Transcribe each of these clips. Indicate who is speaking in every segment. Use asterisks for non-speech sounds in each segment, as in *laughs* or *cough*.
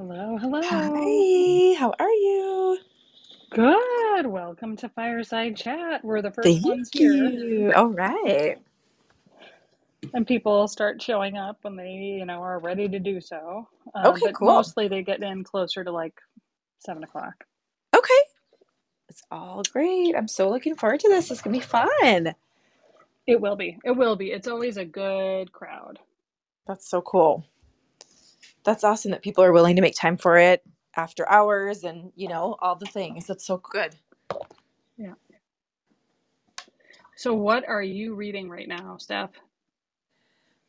Speaker 1: Hello, hello.
Speaker 2: Hi, how are you?
Speaker 1: Good. Welcome to Fireside Chat. We're the first
Speaker 2: Thank
Speaker 1: ones here,
Speaker 2: you. All right.
Speaker 1: and people start showing up when they, you know, are ready to do so. Uh,
Speaker 2: Okay,
Speaker 1: but
Speaker 2: cool.
Speaker 1: mostly they get in closer to like seven o'clock.
Speaker 2: Okay. It's all great. I'm so looking forward to this. It's going to be fun.
Speaker 1: It will be. It will be. It's always a good crowd.
Speaker 2: That's so cool. That's awesome that people are willing to make time for it after hours and, you know, all the things. That's so good.
Speaker 1: Yeah so, what are you reading right now, Stef?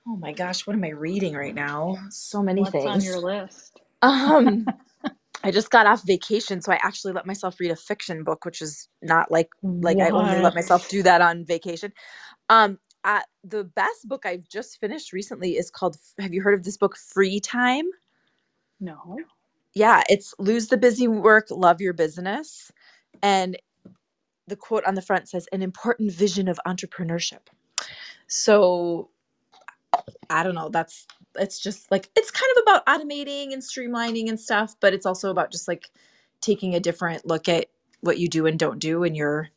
Speaker 2: Oh my gosh, what am I reading right now? So many things.
Speaker 1: What's on your list? *laughs*
Speaker 2: Um *laughs* I just got off vacation, so I actually let myself read a fiction book, which is not like like I only let myself do that on vacation. Um, uh, the best book I've just finished recently is called. Have you heard of this book, Free Time?
Speaker 1: No.
Speaker 2: Yeah, it's lose the busy work, love your business, and the quote on the front says an important vision of entrepreneurship. So I don't know. That's it's just like it's kind of about automating and streamlining and stuff, but it's also about just like taking a different look at what you do and don't do in your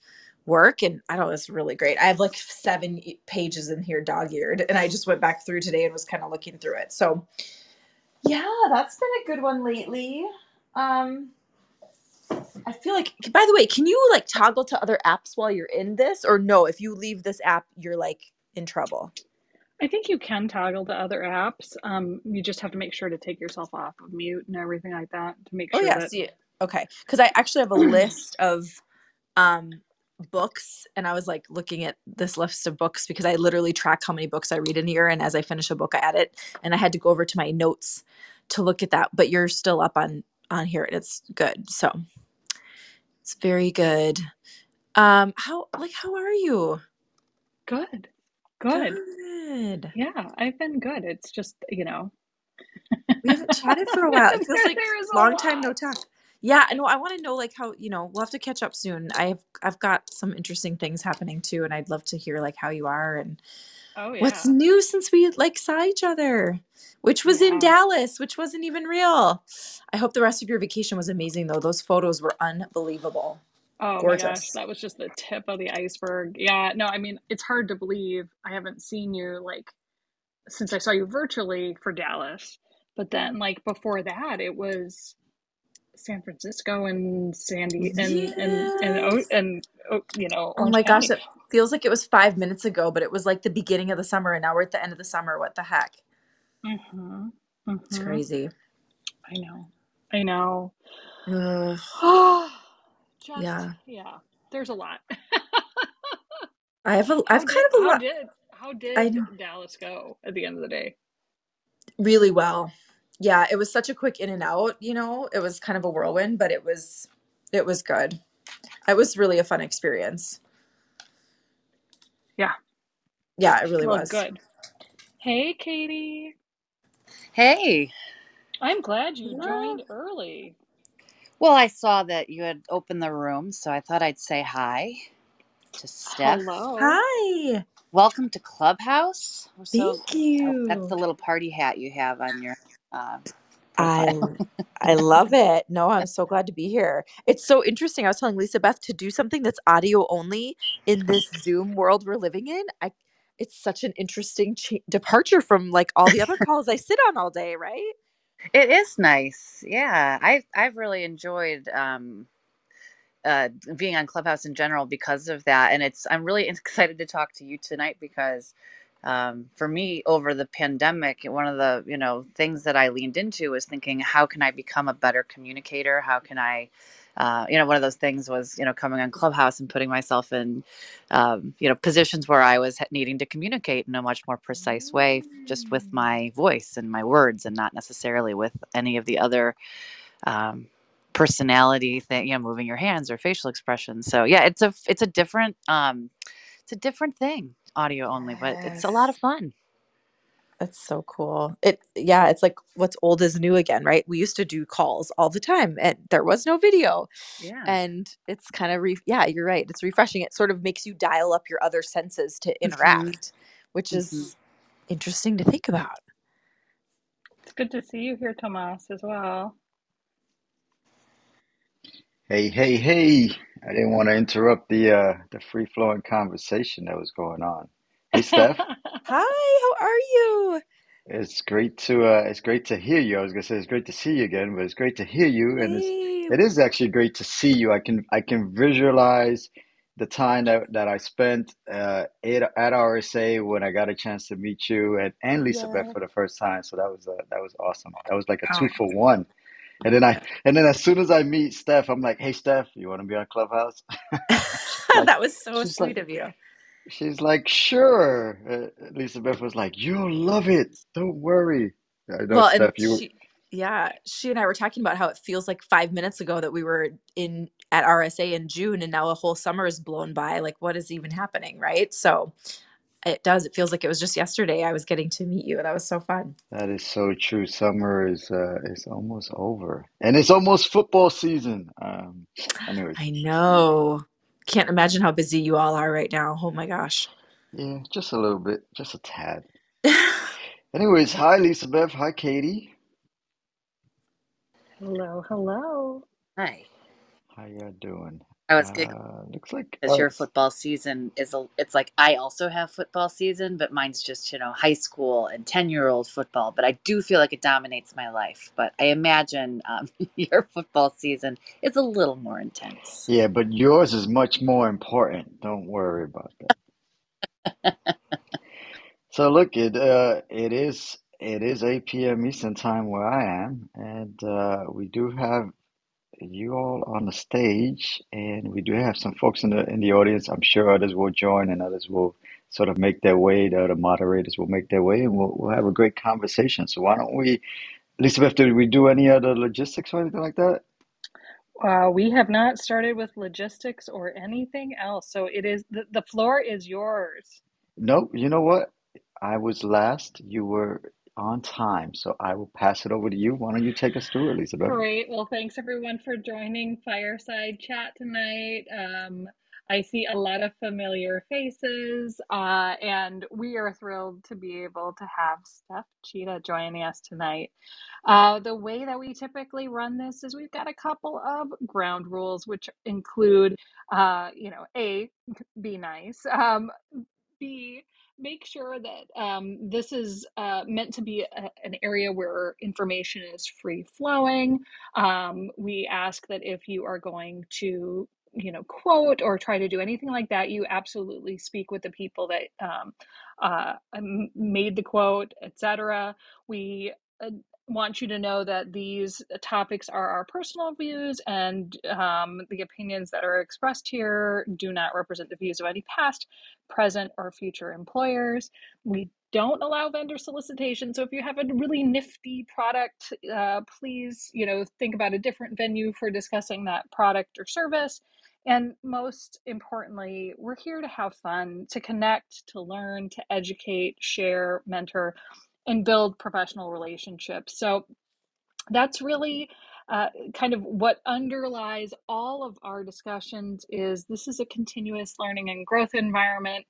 Speaker 2: work. And I don't know, it's really great. I have like seven pages in here dog eared, and I just went back through today and was kind of looking through it. So yeah, that's been a good one lately. Um I feel like by the way, can you like toggle to other apps while you're in this or no, if you leave this app, you're like in trouble.
Speaker 1: I think you can toggle to other apps. Um, you just have to make sure to take yourself off of mute and everything like that to make sure
Speaker 2: Oh
Speaker 1: sure
Speaker 2: yeah,
Speaker 1: that
Speaker 2: see okay. Cuz I actually have a *clears throat* list of um books and I was like looking at this list of books because I literally track how many books I read in a year and as I finish a book I add it and I had to go over to my notes to look at that, but you're still up on on here and it's good. So it's very good. Um how like how are you?
Speaker 1: good, good.
Speaker 2: Good.
Speaker 1: Yeah, I've been good. It's just, you know,
Speaker 2: We haven't chatted for a while. It *laughs* feels like
Speaker 1: there is a
Speaker 2: long time no
Speaker 1: lot.
Speaker 2: talk. Yeah, I know. I want to know like how, you know, we'll have to catch up soon. I've I've got some interesting things happening too, and I'd love to hear like how you are and
Speaker 1: Oh yeah.
Speaker 2: what's new since we like saw each other, which was in. Dallas, which wasn't even real. I hope the rest of your vacation was amazing though. Those photos were unbelievable.
Speaker 1: Oh my gosh, that was just the tip of the iceberg. Yeah, no, I mean, it's hard to believe I haven't seen you like since I saw you virtually for Dallas. But then like before that, it was San Francisco and Sandy and and and O-
Speaker 2: Yes.
Speaker 1: and you know,
Speaker 2: Oh
Speaker 1: Orange
Speaker 2: my gosh, it feels like it was five minutes ago, but it was like the beginning of the summer, and now we're at the end of the summer. What the heck?
Speaker 1: Mhm.
Speaker 2: It's
Speaker 1: Mhm.
Speaker 2: crazy.
Speaker 1: I know. I know. *sighs* Just
Speaker 2: yeah.
Speaker 1: yeah, there's a lot.
Speaker 2: I have a I've kind
Speaker 1: did
Speaker 2: of a
Speaker 1: how
Speaker 2: lot
Speaker 1: did how
Speaker 2: I
Speaker 1: did
Speaker 2: know
Speaker 1: Dallas go at the end of the day?
Speaker 2: really well. Yeah, it was such a quick in and out, you know. It was kind of a whirlwind, but it was it was good. It was really a fun experience.
Speaker 1: Yeah.
Speaker 2: Yeah, it really
Speaker 1: Well,
Speaker 2: was.
Speaker 1: good. Hey, Katie.
Speaker 3: Hey.
Speaker 1: I'm glad you
Speaker 2: Yeah.
Speaker 1: joined early.
Speaker 3: Well, I saw that you had opened the room, so I thought I'd say hi to Stef.
Speaker 1: Hello.
Speaker 2: Hi.
Speaker 3: Welcome to Clubhouse. We're so
Speaker 2: Thank
Speaker 3: oh,
Speaker 2: you.
Speaker 3: that's the little party hat you have on your uh,
Speaker 2: I. *laughs* I love it. No, I'm so glad to be here. It's so interesting. I was telling Lisa Beth to do something that's audio only in this Zoom world we're living in. I it's such an interesting ch- departure from like all the other calls I sit on all day, right?
Speaker 3: It is nice. Yeah. I've I've really enjoyed um uh being on Clubhouse in general because of that. And it's I'm really *laughs* excited to talk to you tonight because um, for me over the pandemic one of the you know things that i leaned into was thinking how can i become a better communicator? How can i uh, you know one of those things was you know coming on clubhouse and putting myself in um, you know positions where i was needing to communicate in a much more precise way just with my voice and my words and not necessarily with any of the other um, personality thing you know moving your hands or facial expressions. So yeah it's a it's a different um it's a different thing audio only but it's a lot of fun
Speaker 2: That's so cool. It yeah, it's like what's old is new again, right? We used to do calls all the time and there was no video.
Speaker 3: yeah
Speaker 2: And it's kind of re- yeah, you're right. It's refreshing. It sort of makes you dial up your other senses to
Speaker 3: Mhm.
Speaker 2: interact, which
Speaker 3: Mhm.
Speaker 2: is interesting to think about.
Speaker 1: It's good to see you here, Tomas, as well.
Speaker 4: Hey, hey, hey. I didn't want to interrupt the uh the free flowing conversation that was going on. Hey, Stef. *laughs*
Speaker 2: Hi, how are you?
Speaker 4: It's great to uh it's great to hear you. I was gonna say it's great to see you again, but it's great to hear you and it's it
Speaker 2: Same.
Speaker 4: actually great to see you. I can I can visualize the time that that I spent uh at, at RSA when I got a chance to meet you and and Lisa Beth
Speaker 2: Yeah.
Speaker 4: for the first time. So that was uh, that was awesome. That was like a
Speaker 2: Oh,
Speaker 4: two for one. And then I and then as soon as I meet Stef, I'm like, "Hey, Stef, you want to be on Clubhouse?" *laughs* *laughs* Like,
Speaker 2: that was so
Speaker 4: she's like,
Speaker 2: sweet of you.
Speaker 4: she's like, sure. Uh, Lisa Beth was like, you'll love it. Don't worry. I know,
Speaker 2: Well, and
Speaker 4: Stef. You
Speaker 2: she, yeah, she and I were talking about how it feels like five minutes ago that we were in at RSA in June, and now a whole summer is blown by. Like, what is even happening, right? So it does. It feels like it was just yesterday I was getting to meet you. That was so fun.
Speaker 4: that is so true. Summer is uh, is almost over, and it's almost football season. Um, anyways,
Speaker 2: I know. Can't imagine how busy you all are right now. Oh my gosh.
Speaker 4: yeah, just a little bit, just a tad. *laughs* Anyways, hi, Lisa Beth. Hi, Katie.
Speaker 1: hello, hello.
Speaker 3: Hi.
Speaker 4: How you doing?
Speaker 3: I was giggling
Speaker 4: Uh, looks like
Speaker 3: because your football season is a. It's like I also have football season, but mine's just you know high school and ten year old football. But I do feel like it dominates my life. But I imagine um, *laughs* your football season is a little more intense.
Speaker 4: yeah, but yours is much more important. Don't worry about that. So look, it uh, it is it is 8 p.m. Eastern time where I am, and uh, we do have you all on the stage, and we do have some folks in the in the audience. I'm sure others will join, and others will sort of make their way. The other moderators will make their way, and we'll we'll have a great conversation. So why don't we, Lisa Beth, did we do any other logistics or anything like that?
Speaker 1: Uh, we have not started with logistics or anything else, so it is the, the floor is yours.
Speaker 4: No, you know what? I was last. You were on time, so I will pass it over to you. Why don't you take us through, Lisa Beth?
Speaker 1: Great. Well, thanks everyone for joining Fireside Chat tonight. Um, I see a lot of familiar faces, uh, and we are thrilled to be able to have Stef Tschida joining us tonight. Uh, the way that we typically run this is we've got a couple of ground rules, which include, uh, you know, A, be nice. Um, B, make sure that um, this is uh, meant to be a, an area where information is free flowing. Um, we ask that if you are going to, you know, quote or try to do anything like that, you absolutely speak with the people that um, uh, made the quote, etc. We uh, want you to know that these topics are our personal views and um, the opinions that are expressed here do not represent the views of any past present or future employers. We don't allow vendor solicitation. So if you have a really nifty product, uh, please, you know, think about a different venue for discussing that product or service. And most importantly, we're here to have fun, to connect, to learn, to educate, share, mentor, and build professional relationships. So that's really uh, kind of what underlies all of our discussions is this is a continuous learning and growth environment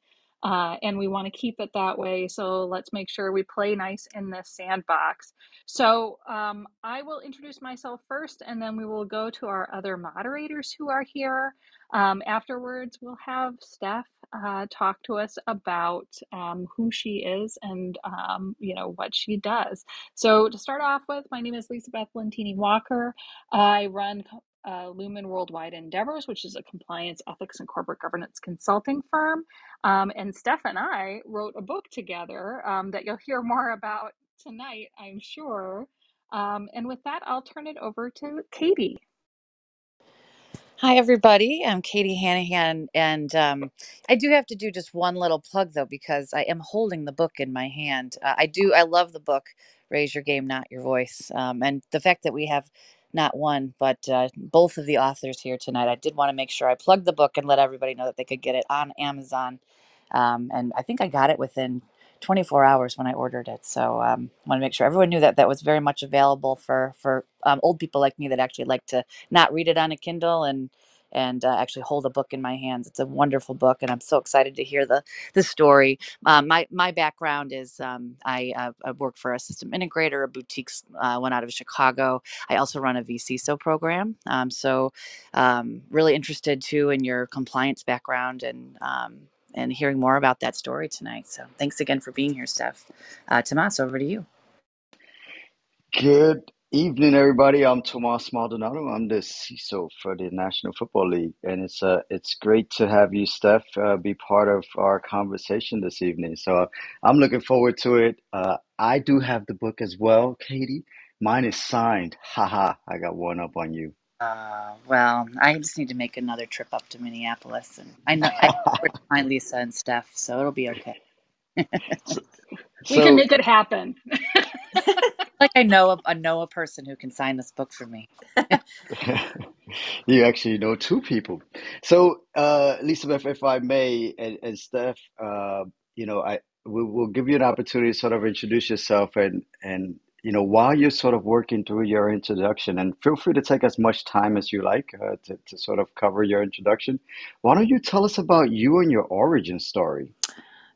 Speaker 1: uh, and we want to keep it that way. So let's make sure we play nice in this sandbox. So um, i will introduce myself first and then we will go to our other moderators who are here. Um, afterwards we'll have Stef uh, talk to us about um, who she is and um, you know what she does so, to start off with, my name is Lisa Beth Lentini Walker. I run uh, Lumen Worldwide Endeavors, which is a compliance, ethics, and corporate governance consulting firm. Um, and Stef and I wrote a book together um, that you'll hear more about tonight, I'm sure. Um, and with that, I'll turn it over to Katie.
Speaker 3: Hi, everybody. I'm Katie Hanahan, and um, I do have to do just one little plug though, because I am holding the book in my hand. Uh, I do. I love the book, "Raise Your Game, Not Your Voice," um, and the fact that we have not one but uh, both of the authors here tonight. I did want to make sure I plugged the book and let everybody know that they could get it on Amazon, um, and I think I got it within 24 hours when I ordered it. So um, I want to make sure everyone knew that that was very much available for for um, old people like me that actually like to not read it on a Kindle and and uh, actually hold a book in my hands. It's a wonderful book, and I'm so excited to hear the the story. Um, my my background is um, I, uh, I work for a system integrator, a boutique uh, one out of Chicago. I also run a vCISO program, um, so um, really interested too in your compliance background and um, and hearing more about that story tonight. So thanks again for being here, Stef. Uh, Tomas, over to you.
Speaker 4: Good evening, everybody. I'm Tomas Maldonado. I'm the CISO for the National Football League, and it's uh, it's great to have you, Stef, uh, be part of our conversation this evening. So uh, I'm looking forward to it. Uh, I do have the book as well, Katie. Mine is signed. Haha, I got one up on you.
Speaker 3: Uh, well, I just need to make another trip up to Minneapolis, and I know I *laughs* know find Lisa and Stef, so it'll be okay.
Speaker 4: so, *laughs*
Speaker 1: we can make it happen. *laughs*
Speaker 3: like I know a, I know a person who can sign this book for me.
Speaker 4: you actually know two people. So, uh, Lisa Beth, if I may, and, and Stef, uh, you know, I we will give you an opportunity to sort of introduce yourself and and you know while you're sort of working through your introduction, and feel free to take as much time as you like uh, to to sort of cover your introduction. Why don't you tell us about you and your origin story?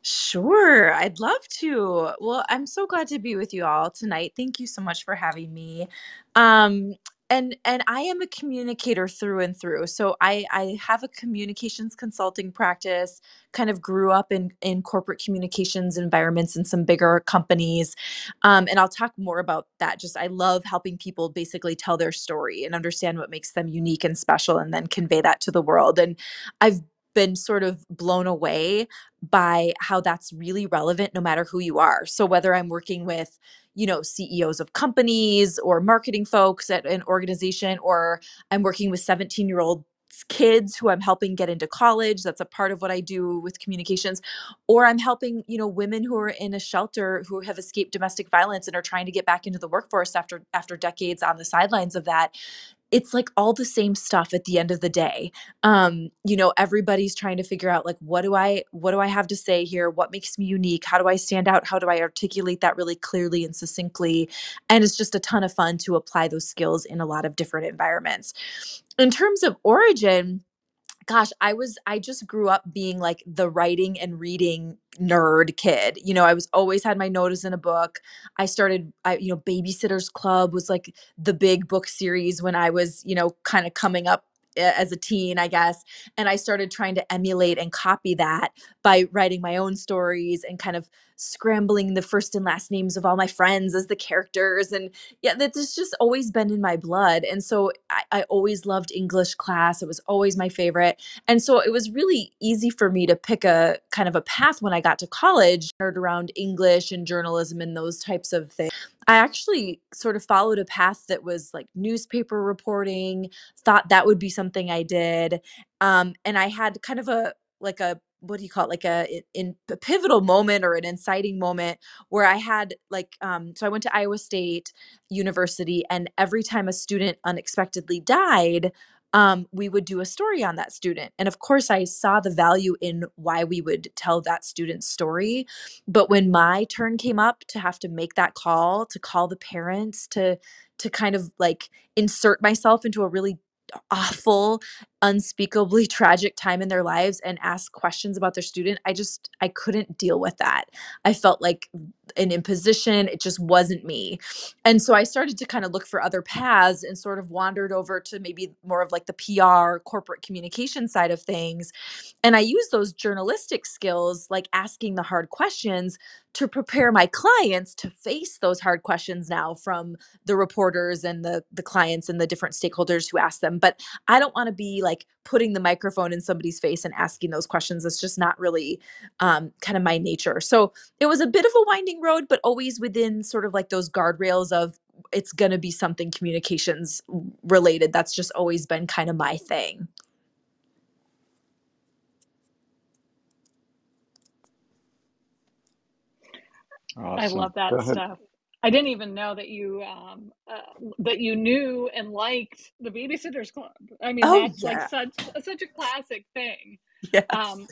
Speaker 2: Sure, I'd love to. Well, I'm so glad to be with you all tonight. Thank you so much for having me. Um, and and I am a communicator through and through. So I I have a communications consulting practice. Kind of grew up in in corporate communications environments in some bigger companies, um, and I'll talk more about that. Just I love helping people basically tell their story and understand what makes them unique and special, and then convey that to the world. And I've been sort of blown away by how that's really relevant no matter who you are. So whether I'm working with, you know, CEOs of companies or marketing folks at an organization or I'm working with 17-year-old kids who I'm helping get into college. That's a part of what I do with communications. Or I'm helping, you know, women who are in a shelter who have escaped domestic violence and are trying to get back into the workforce after after decades on the sidelines of that it's like all the same stuff at the end of the day. Um you know everybody's trying to figure out like what do i what do i have to say here? What makes me unique? How do i stand out? How do i articulate that really clearly and succinctly? And it's just a ton of fun to apply those skills in a lot of different environments. In terms of origin gosh, I was I just grew up being like the writing and reading nerd kid. You know, I was always had my notice in a book. I started I you know, Babysitters Club was like the big book series when I was, you know, kind of coming up eh, as a teen, I guess. And I started trying to emulate and copy that by writing my own stories and kind of scrambling the first and last names of all my friends as the characters. And yeah, that's just always been in my blood. And so I, always loved English class. It was always my favorite. And so it was really easy for me to pick a kind of a path when I got to college, around English and journalism and those types of things. I actually sort of followed a path that was like newspaper reporting, thought that would be something I did. Um, and I had kind of a like a what do you call it like a in a pivotal moment or an inciting moment where i had like um so i went to iowa state university and every time a student unexpectedly died um, we would do a story on that student. And of course, I saw the value in why we would tell that student's story. But when my turn came up to have to make that call, to call the parents, to to kind of like insert myself into a really awful unspeakably *laughs* tragic time in their lives and ask questions about their student i just i couldn't deal with that. I felt like an imposition it just wasn't me. And so i started to kind of look for other paths and sort of wandered over to maybe more of like the pr corporate communication side of things. And i used those journalistic skills like asking the hard questions to prepare my clients to face those hard questions now from the reporters and the the clients and the different stakeholders who ask them. But i don't want to be like putting the microphone in somebody's face and asking those questions it's just not really um, kind of my nature. So it was a bit of a winding road but always within sort of like those guardrails of it's going to be something communications related. That's just always been kind of my thing.
Speaker 1: I love that stuff. I didn't even know that you um uh, that you knew and liked the Babysitters Club. I mean,
Speaker 2: oh
Speaker 1: that's like
Speaker 2: yeah
Speaker 1: such such a classic thing.
Speaker 2: yes
Speaker 1: Um,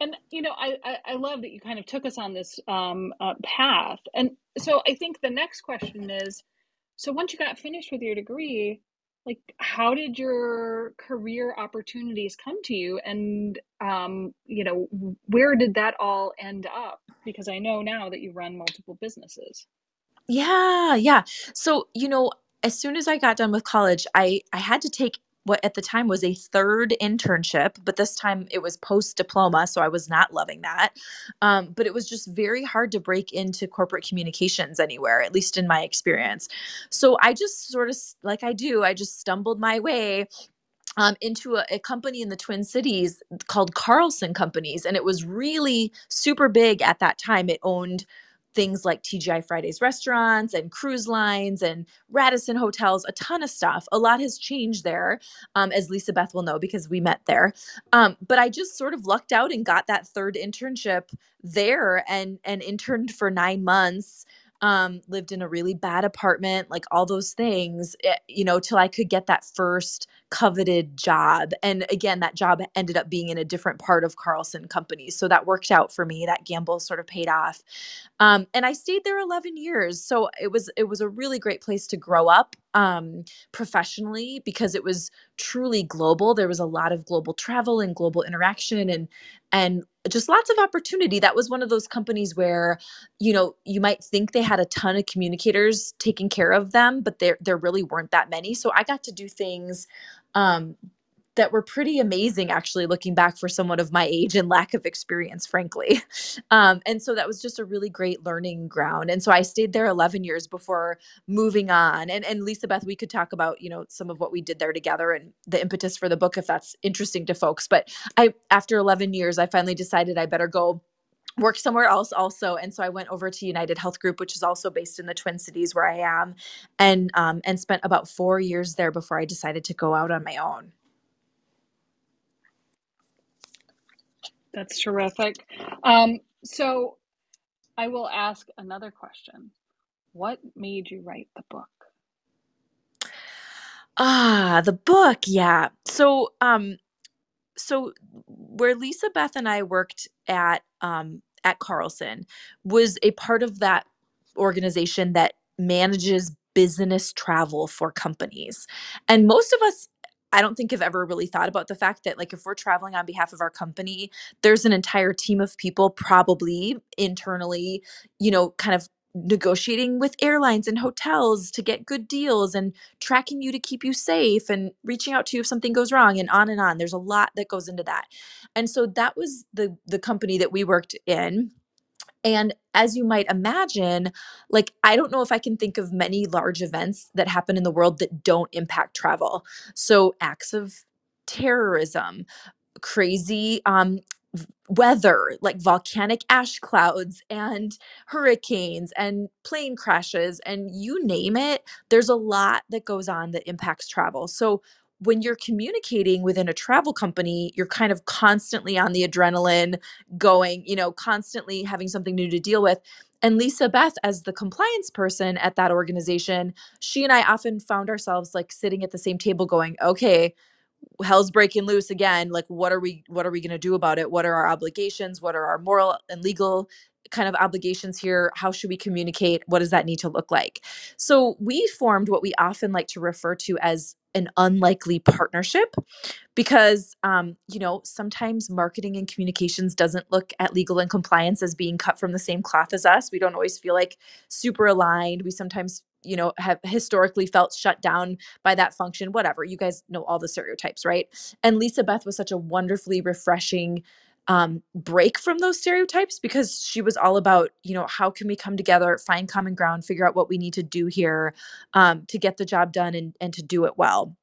Speaker 1: and you know, I, I I love that you kind of took us on this um uh, path. And so I think the next question is, so once you got finished with your degree, like how did your career opportunities come to you and um, you know where did that all end up because i know now that you run multiple businesses
Speaker 2: Yeah, yeah. So, you know, as soon as I got done with college, I I had to take what at the time was a third internship, but this time it was post diploma, so I was not loving that. Um, but it was just very hard to break into corporate communications anywhere, at least in my experience. So I just sort of, like I do, I just stumbled my way um, into a, a company in the Twin Cities called Carlson Companies. And it was really super big at that time. It owned things like TGI Fridays restaurants and cruise lines and Radisson hotels, a ton of stuff. A lot has changed there, um, as Lisa Beth will know because we met there. Um, but I just sort of lucked out and got that third internship there and and interned for nine months um lived in a really bad apartment like all those things eh, you know till i could get that first coveted job. And again, that job ended up being in a different part of Carlson Companies. So that worked out for me. That gamble sort of paid off. Um, and I stayed there 11 years. So it was it was a really great place to grow up um, professionally because it was truly global. There was a lot of global travel and global interaction and and just lots of opportunity. That was one of those companies where, you know, you might think they had a ton of communicators taking care of them, but there there really weren't that many. So I got to do things um, that were pretty amazing actually looking back for someone of my age and lack of experience frankly. *laughs* Um, and so that was just a really great learning ground. And so i stayed there 11 years before moving on. And and lisa beth we could talk about you know some of what we did there together and the impetus for the book if that's interesting to folks. But i after 11 years i finally decided i better go work somewhere else also and so i went over to united health group which is also based in the twin cities where i am and um, and spent about four years there before i decided to go out on my own.
Speaker 1: That's terrific. Um, so i will ask another question. What made you write the book?
Speaker 2: Ah the book yeah. So um so where Lisa Beth and I worked at um, at Carlson was a part of that organization that manages business travel for companies. And most of us I don't think have ever really thought about the fact that like if we're traveling on behalf of our company, there's an entire team of people probably internally, you know, kind of negotiating with airlines and hotels to get good deals and tracking you to keep you safe and reaching out to you if something goes wrong and on and on. There's a lot that goes into that. And so that was the the company that we worked in. And as you might imagine like i don't know if i can think of many large events that happen in the world that don't impact travel. So acts of terrorism crazy um weather like volcanic ash clouds and hurricanes and plane crashes and you name it there's a lot that goes on that impacts travel. So when you're communicating within a travel company you're kind of constantly on the adrenaline going you know constantly having something new to deal with. And Lisa Beth as the compliance person at that organization she and I often found ourselves like sitting at the same table going okay hell's breaking loose again like what are we what are we going to do about it? What are our obligations? What are our moral and legal kind of obligations here? How should we communicate? What does that need to look like? So we formed what we often like to refer to as an unlikely partnership because um, you know sometimes marketing and communications doesn't look at legal and compliance as being cut from the same cloth as us. We don't always feel like super aligned. We sometimes you know have historically felt shut down by that function whatever you guys know all the stereotypes right? And lisa beth was such a wonderfully refreshing um, break from those stereotypes because she was all about you know how can we come together find common ground figure out what we need to do here um, to get the job done and, and to do it well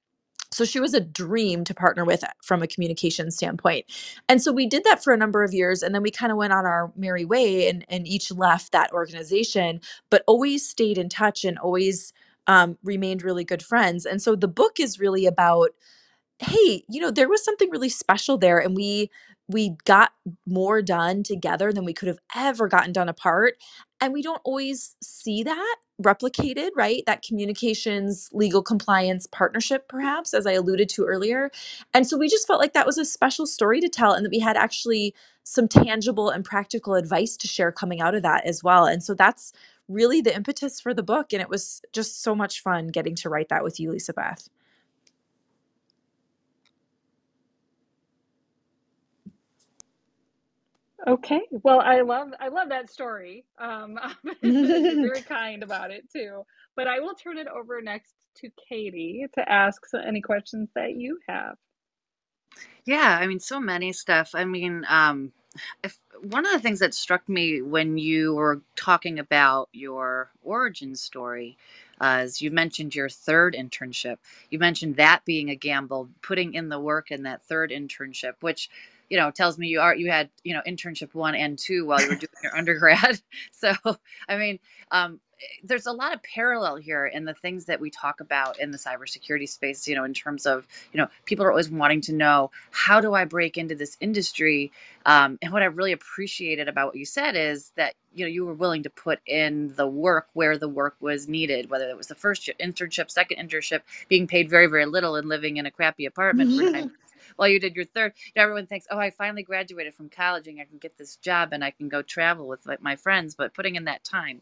Speaker 2: so she was a dream to partner with from a communication standpoint. And so we did that for a number of years and then we kind of went on our merry way and, and each left that organization but always stayed in touch and always um, remained really good friends. And so the book is really about hey, you know, there was something really special there and we we got more done together than we could have ever gotten done apart. And we don't always see that replicated, right? That communications, legal compliance partnership, perhaps, as I alluded to earlier. And so we just felt like that was a special story to tell and that we had actually some tangible and practical advice to share coming out of that as well. And so that's really the impetus for the book. And it was just so much fun getting to write that with you, Lisa Beth.
Speaker 1: Okay. Well, I love I love that story. Um, *laughs* very *laughs* kind about it too. But I will turn it over next to Katie to ask any questions that you have.
Speaker 3: Yeah, I mean, so many stuff. I mean, um, if one of the things that struck me when you were talking about your origin story, uh, is you mentioned your third internship. You mentioned that being a gamble, putting in the work in that third internship, which you know tells me you are you had you know internship one and two while you were doing your *laughs* undergrad. *laughs* So, I mean, um, there's a lot of parallel here in the things that we talk about in the cybersecurity space. You know, in terms of you know people are always wanting to know how do I break into this industry. Um, and what I really appreciated about what you said is that you know you were willing to put in the work where the work was needed, whether it was the first internship, second internship, being paid very very little and living in a crappy apartment *laughs* while you did your third. Everyone thinks, oh, I finally graduated from college and I can get this job and I can go travel with like, my friends. But putting in that time,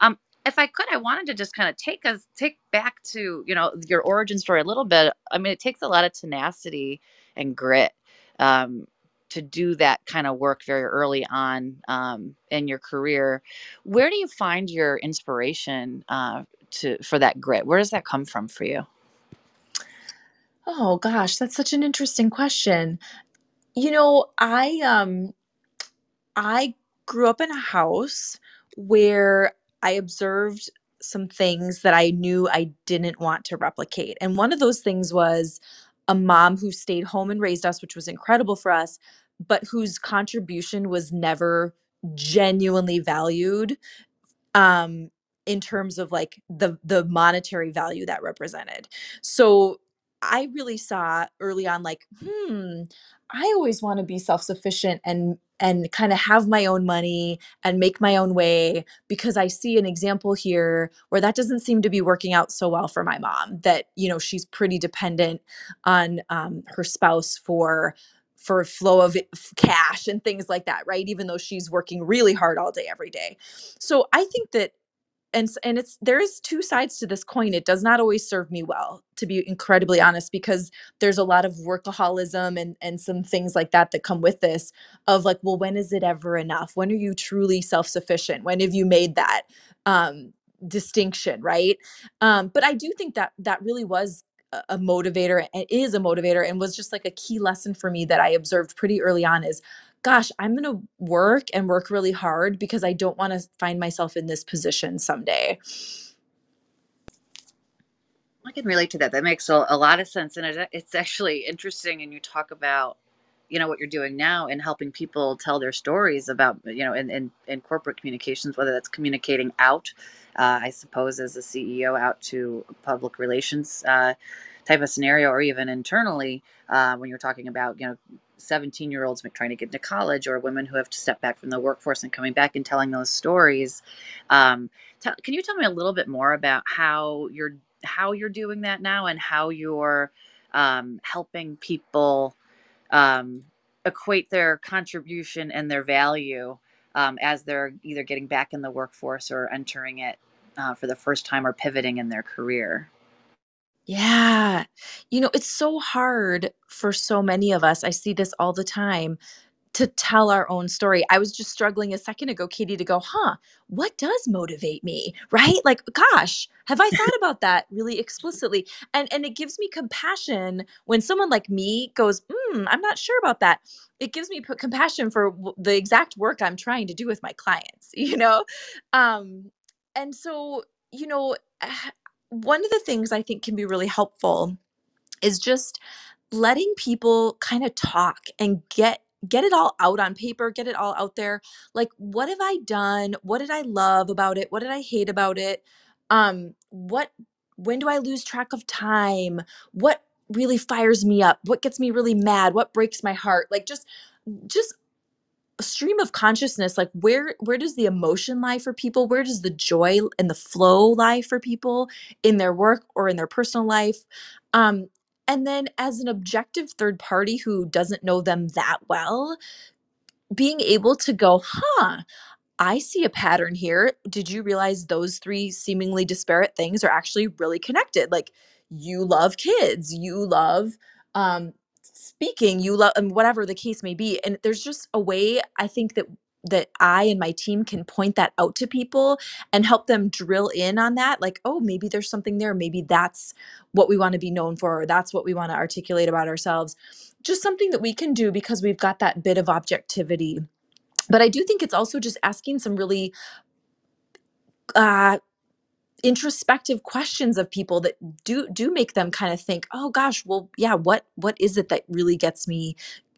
Speaker 3: um, if I could, I wanted to just kind of take us take back to you know your origin story a little bit. I mean, it takes a lot of tenacity and grit um, to do that kind of work very early on um, in your career. Where do you find your inspiration uh, to for that grit? Where does that come from for you?
Speaker 2: Oh gosh, that's such an interesting question. You know, I um I grew up in a house where I observed some things that I knew I didn't want to replicate. And one of those things was a mom who stayed home and raised us, which was incredible for us, but whose contribution was never genuinely valued um in terms of like the the monetary value that represented so i really saw early on like hmm i always want to be self-sufficient and and kind of have my own money and make my own way because i see an example here where that doesn't seem to be working out so well for my mom that you know she's pretty dependent on um, her spouse for for flow of cash and things like that right? Even though she's working really hard all day every day. So I think that and and it's there is two sides to this coin. It does not always serve me well, to be incredibly honest, because there's a lot of workaholism and and some things like that that come with this of like, well, when is it ever enough? When are you truly self-sufficient? When have you made that um distinction, right? Um, but I do think that that really was a a motivator and is a motivator and was just like a key lesson for me that I observed pretty early on is gosh, I'm going to work and work really hard because I don't want to find myself in this position someday.
Speaker 3: I can relate to that. That makes a, a lot of sense, and it, it's actually interesting. And you talk about, you know, what you're doing now and helping people tell their stories about, you know, in in, in corporate communications, whether that's communicating out, uh, I suppose, as a CEO out to public relations uh, type of scenario, or even internally uh, when you're talking about, you know, 17 year olds trying to get into college or women who have to step back from the workforce and coming back and telling those stories. Um, t- can you tell me a little bit more about how you're how you're doing that now and how you're um, helping people um, equate their contribution and their value um, as they're either getting back in the workforce or entering it uh, for the first time or pivoting in their career.
Speaker 2: Yeah. You know, it's so hard for so many of us. I see this all the time to tell our own story. I was just struggling a second ago, Katie, to go, huh, what does motivate me? Right? Like, gosh, have I thought about that really explicitly? And and it gives me compassion when someone like me goes, hmm, I'm not sure about that. It gives me p- compassion for w- the exact work I'm trying to do with my clients, *laughs* you know? Um, and so, you know, one of the things I think can be really helpful is just letting people kind of talk and get get it all out on paper, get it all out there. Like what have I done? What did I love about it? What did I hate about it? Um what when do I lose track of time? What really fires me up? What gets me really mad? What breaks my heart? Like just just stream of consciousness like where where does the emotion lie for people where does the joy and the flow lie for people in their work or in their personal life um and then as an objective third party who doesn't know them that well being able to go huh I see a pattern here. Did you realize those three seemingly disparate things are actually really connected? Like you love kids, you love um speaking you love and whatever the case may be and there's just a way i think that that i and my team can point that out to people and help them drill in on that like oh maybe there's something there. Maybe that's what we want to be known for or that's what we want to articulate about ourselves. Just something that we can do because we've got that bit of objectivity. But i do think it's also just asking some really uh introspective questions of people that do do make them kind of think oh gosh well yeah what what is it that really gets me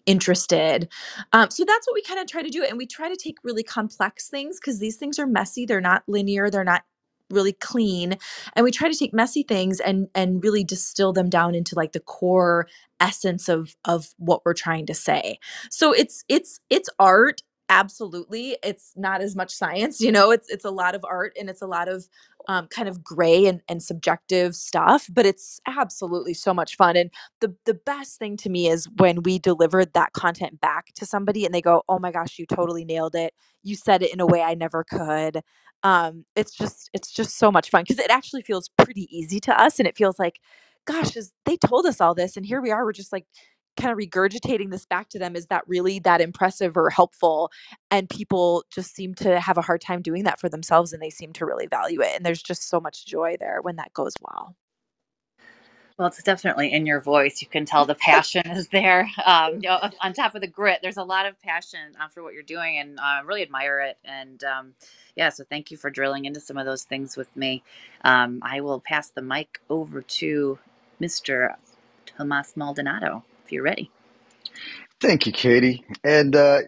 Speaker 2: interested? Um, so that's what we kind of try to do and we try to take really complex things because these things are messy they're not linear they're not really clean and we try to take messy things and and really distill them down into like the core essence of of what we're trying to say. So it's it's it's art absolutely. It's not as much science *laughs* you know? It's it's a lot of art and it's a lot of um, kind of gray and, and subjective stuff but it's absolutely so much fun and the the best thing to me is when we delivered that content back to somebody and they go oh my gosh you totally nailed it. You said it in a way i never could. Um, it's just it's just so much fun because it actually feels pretty easy to us and it feels like gosh is they told us all this and here we are we're just like kind of regurgitating this back to them is that really that impressive or helpful and people just seem to have a hard time doing that for themselves and they seem to really value it and there's just so much joy there when that goes well
Speaker 3: well, it's definitely in your voice. You can *laughs* tell the passion is there. Um, you know, *laughs* on top of the grit, there's a lot of passion uh, for what you're doing, and I uh, really admire it. And um, yeah, so thank you for drilling into some of those things with me. Um, I will pass the mic over to Mr. Tomas Maldonado if you're ready.
Speaker 4: Thank you, Katie. And uh,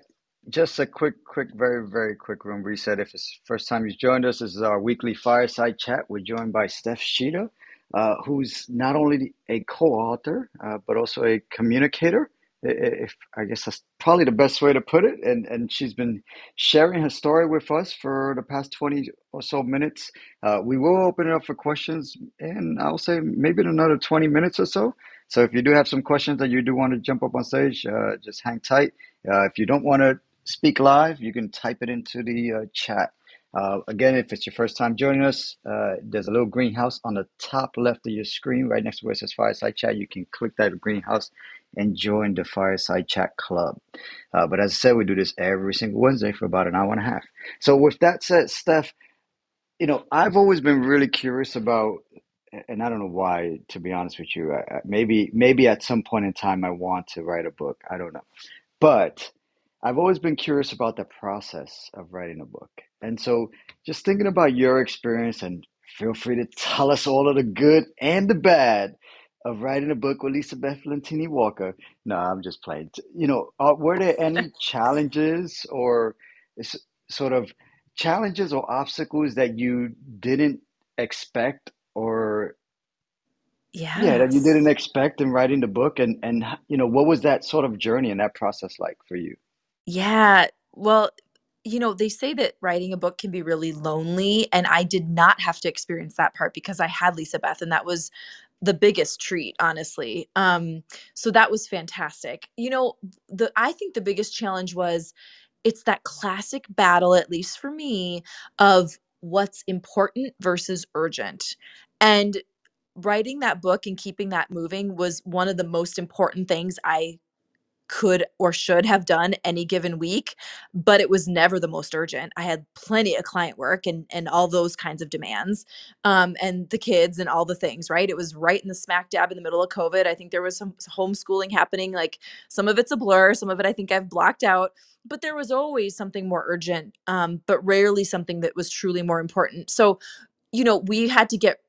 Speaker 4: just a quick, quick, very, very quick room reset. If it's first time you've joined us, this is our weekly fireside chat. We're joined by Stef Tschida, uh, who's not only a co-author uh, but also a communicator if I guess that's probably the best way to put it. And and she's been sharing her story with us for the past twenty or so minutes. Uh, we will open it up for questions, and I'll say maybe in another twenty minutes or so. So if you do have some questions that you do want to jump up on stage, uh, just hang tight. Uh, if you don't want to speak live, you can type it into the uh, chat. Uh, again, if it's your first time joining us, uh, there's a little greenhouse on the top left of your screen, right next to where it says Fireside Chat. You can click that greenhouse and join the Fireside Chat Club. Uh, but as I said, we do this every single Wednesday for about an hour and a half. So, with that said, Stef, you know, I've always been really curious about, and I don't know why, to be honest with you. I, maybe, maybe at some point in time, I want to write a book. I don't know, but I've always been curious about the process of writing a book. And so, just thinking about your experience, and feel free to tell us all of the good and the bad of writing a book with Lisa Beth Lentini Walker. No, I'm just playing. You know, uh, were there any *laughs* challenges or sort of challenges or obstacles that you didn't expect or
Speaker 2: yeah
Speaker 4: yeah that you didn't expect in writing the book and and you know what was that sort of journey and that process like for you?
Speaker 2: Yeah well you know, they say that writing a book can be really lonely. And I did not have to experience that part because I had Lisa Beth, and that was the biggest treat honestly. Um so that was fantastic. You know the i think the biggest challenge was it's that classic battle at least for me of what's important versus urgent. And writing that book and keeping that moving was one of the most important things i could or should have done any given week but it was never the most urgent. I had plenty of client work and and all those kinds of demands um, and the kids and all the things right? It was right in the smack dab in the middle of covid. I think there was some homeschooling happening like some of it's a blur some of it i think i've blocked out but there was always something more urgent um, but rarely something that was truly more important. So you know we had to get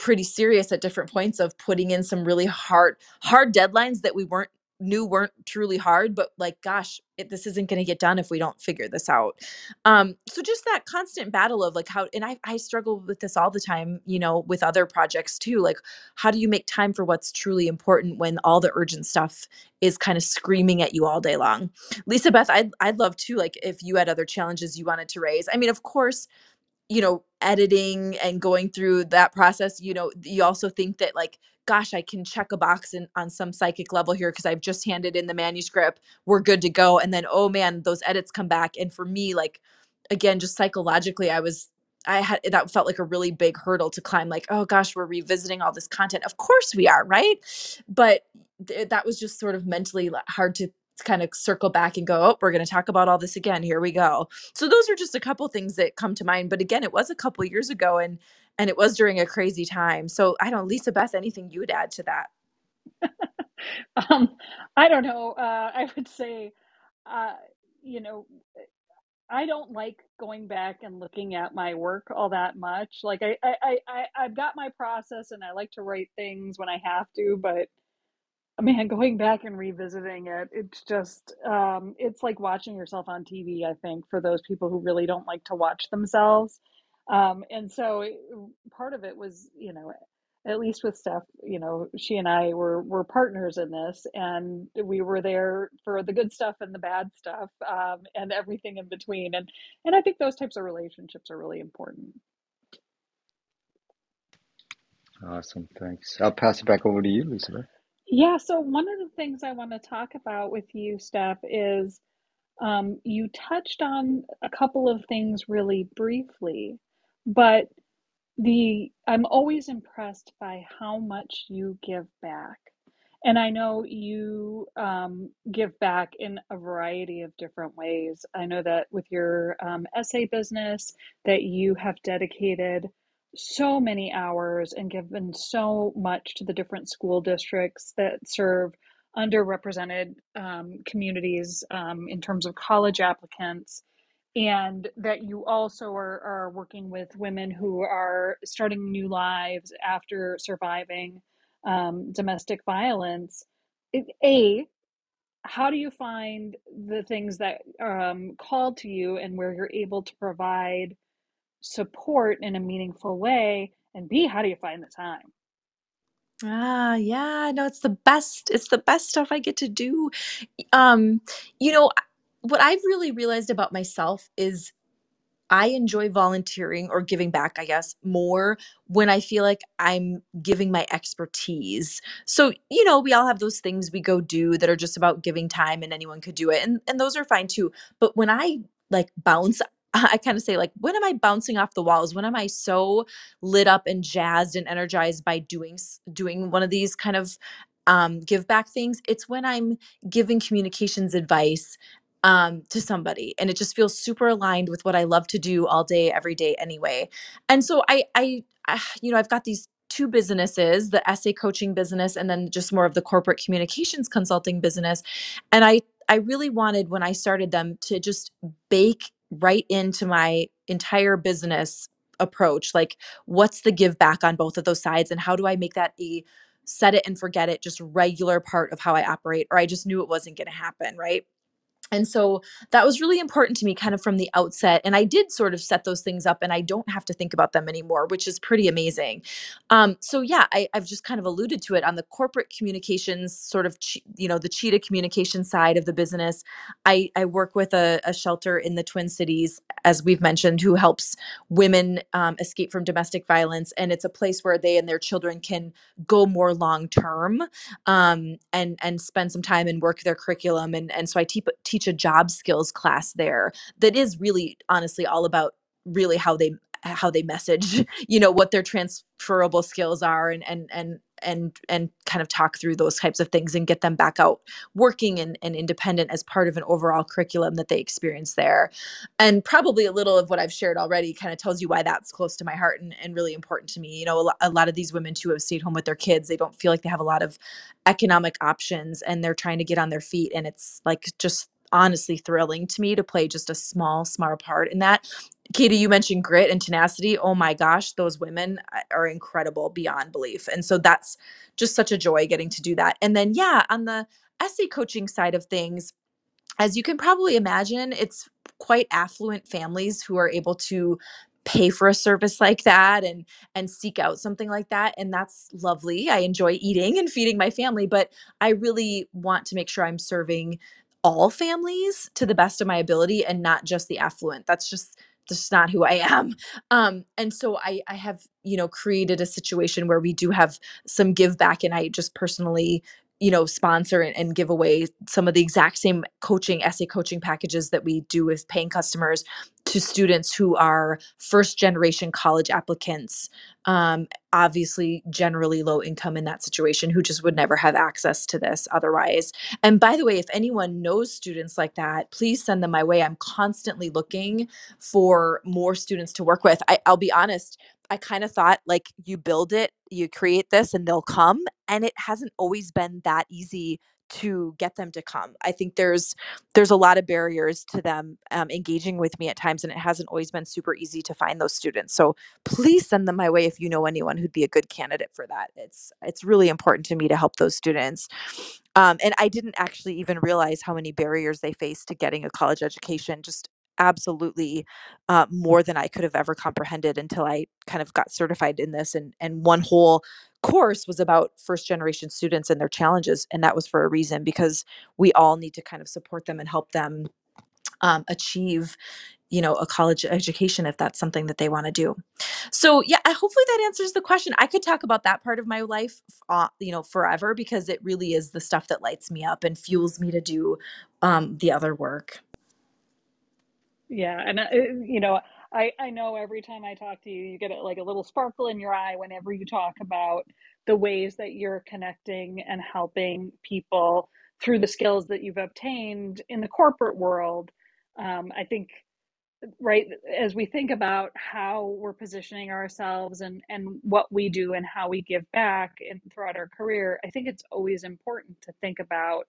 Speaker 2: pretty serious at different points of putting in some really hard hard deadlines that we weren't knew weren't truly hard but like gosh it, this isn't going to get done if we don't figure this out. Um so just that constant battle of like how and I, I struggle with this all the time you know with other projects too like how do you make time for what's truly important when all the urgent stuff is kind of screaming at you all day long? Lisa beth i'd, I'd love to like if you had other challenges you wanted to raise. I mean of course you know editing and going through that process you know you also think that like gosh, I can check a box in, on some psychic level here because I've just handed in the manuscript. We're good to go. And then, oh man, those edits come back. And for me, like, again, just psychologically, I was, I had, that felt like a really big hurdle to climb. Like, oh gosh, we're revisiting all this content. Of course we are, right? But th- that was just sort of mentally hard to kind of circle back and go, oh, we're going to talk about all this again. Here we go. So those are just a couple things that come to mind. But again, it was a couple years ago and and it was during a crazy time. So I don't, Lisa Beth, anything you would add to that? *laughs*
Speaker 1: um, I don't know. Uh, I would say, uh, you know, I don't like going back and looking at my work all that much. Like I, I, I, I've got my process and I like to write things when I have to, but *laughs* man, going back and revisiting it, it's just um, it's like watching yourself on TV, I think, for those people who really don't like to watch themselves. Um, and so it, part of it was, you know, at least with Stef, you know, she and I were were partners in this, and we were there for the good stuff and the bad stuff, um, and everything in between. And and I think those types of relationships are really important.
Speaker 4: Awesome, thanks. I'll pass it back over to you, Lisa.
Speaker 1: Yeah, so one of the things I want to talk about with you, Stef, is um, you touched on a couple of things really briefly, but the I'm always impressed by how much you give back. And I know you um, give back in a variety of different ways. I know that with your um, essay business, that you have dedicated so many hours and given so much to the different school districts that serve underrepresented um, communities um, in terms of college applicants and that you also are, are working with women who are starting new lives after surviving um, domestic violence. A, how do you find the things that um, call to you and where you're able to provide support in a meaningful way? And B, how do you find the time?
Speaker 2: Ah, yeah, no, it's the best. It's the best stuff I get to do. Um, you know, what I've really realized about myself is I enjoy volunteering or giving back, I guess, more when I feel like I'm giving my expertise. So, you know, we all have those things we go do that are just about giving time and anyone could do it. And and those are fine too. But when I like bounce *laughs* I kind of say like when am I bouncing off the walls? When am I so lit up and jazzed and energized by doing doing one of these kind of um, give back things? It's when I'm giving communications advice um, to somebody and it just feels super aligned with what I love to do all day every day anyway. And so I I, I *sighs* you know, I've got these two businesses, the essay coaching business and then just more of the corporate communications consulting business. And I I really wanted when I started them to just bake right into my entire business approach. Like what's the give back on both of those sides and how do I make that a set it and forget it just regular part of how I operate or I just knew it wasn't going to happen, right? And so that was really important to me kind of from the outset. And I did sort of set those things up and I don't have to think about them anymore, which is pretty amazing. Um, so yeah, I, I've just kind of alluded to it on the corporate communications, sort of, you know, the Tschida communication side of the business. I, I work with a, a shelter in the Twin Cities, as we've mentioned, who helps women um, escape from domestic violence. And it's a place where they and their children can go more long term um, and, and spend some time and work their curriculum. And, and so I teach, teach teach a job skills class there that is really honestly all about really how they how they message *laughs* you know what their transferable skills are and and and and and kind of talk through those types of things and get them back out working and, and independent as part of an overall curriculum that they experience there. And probably a little of what i've shared already kind of tells you why that's close to my heart and, and really important to me. You know a lot, a lot of these women too have stayed home with their kids. They don't feel like they have a lot of economic options and they're trying to get on their feet and it's like just honestly thrilling to me to play just a small, small part in that. Katie, you mentioned grit and tenacity. Oh my gosh, those women uh, are incredible beyond belief. And so that's just such a joy getting to do that. And then, yeah, on the essay coaching side of things, as you can probably imagine, it's quite affluent families who are able to pay for a service like that and and seek out something like that and that's lovely. I enjoy eating and feeding my family, but I really want to make sure I'm serving all families to the best of my ability and not just the affluent. That's just just not who I am. *laughs* Um, and so I, I have, you know, created a situation where we do have some give back, and I just personally, you know, sponsor and, and give away some of the exact same coaching essay coaching packages that we do with paying customers to students who are first generation college applicants um, obviously generally low income in that situation who just would never have access to this otherwise. And by the way if anyone knows students like that please send them my way. I'm constantly looking for more students to work with. I, i'll be honest i kind of thought like you build it you create this and they'll come and it hasn't always been that easy to get them to come. I think there's there's a lot of barriers to them um, engaging with me at times and it hasn't always been super easy to find those students. So please send them my way if you know anyone who'd be a good candidate for that. It's it's really important to me to help those students. Um, and i didn't actually even realize how many barriers they face to getting a college education just absolutely uh, more than i could have ever comprehended until i kind of got certified in this and and one whole course was about first generation students and their challenges and that was for a reason because we all need to kind of support them and help them um, achieve you know a college education if that's something that they want to do. So yeah I, hopefully that answers the question. I could talk about that part of my life uh, you know forever because it really is the stuff that lights me up and fuels me to do um, the other work.
Speaker 1: Yeah, and uh, you know, I I know every time I talk to you, you get a, like a little sparkle in your eye whenever you talk about the ways that you're connecting and helping people through the skills that you've obtained in the corporate world. Um, I think, right, as we think about how we're positioning ourselves and and what we do and how we give back and throughout our career, I think it's always important to think about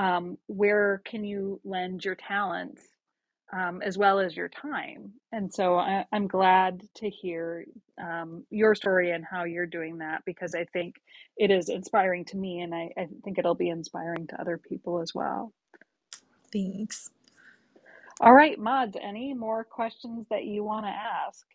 Speaker 1: um, where can you lend your talents um, as well as your time. And so I, I'm glad to hear um, your story and how you're doing that because I think it is inspiring to me and I, I think it'll be inspiring to other people as well.
Speaker 2: thanks
Speaker 1: All right, Mods, any more questions that you want to ask?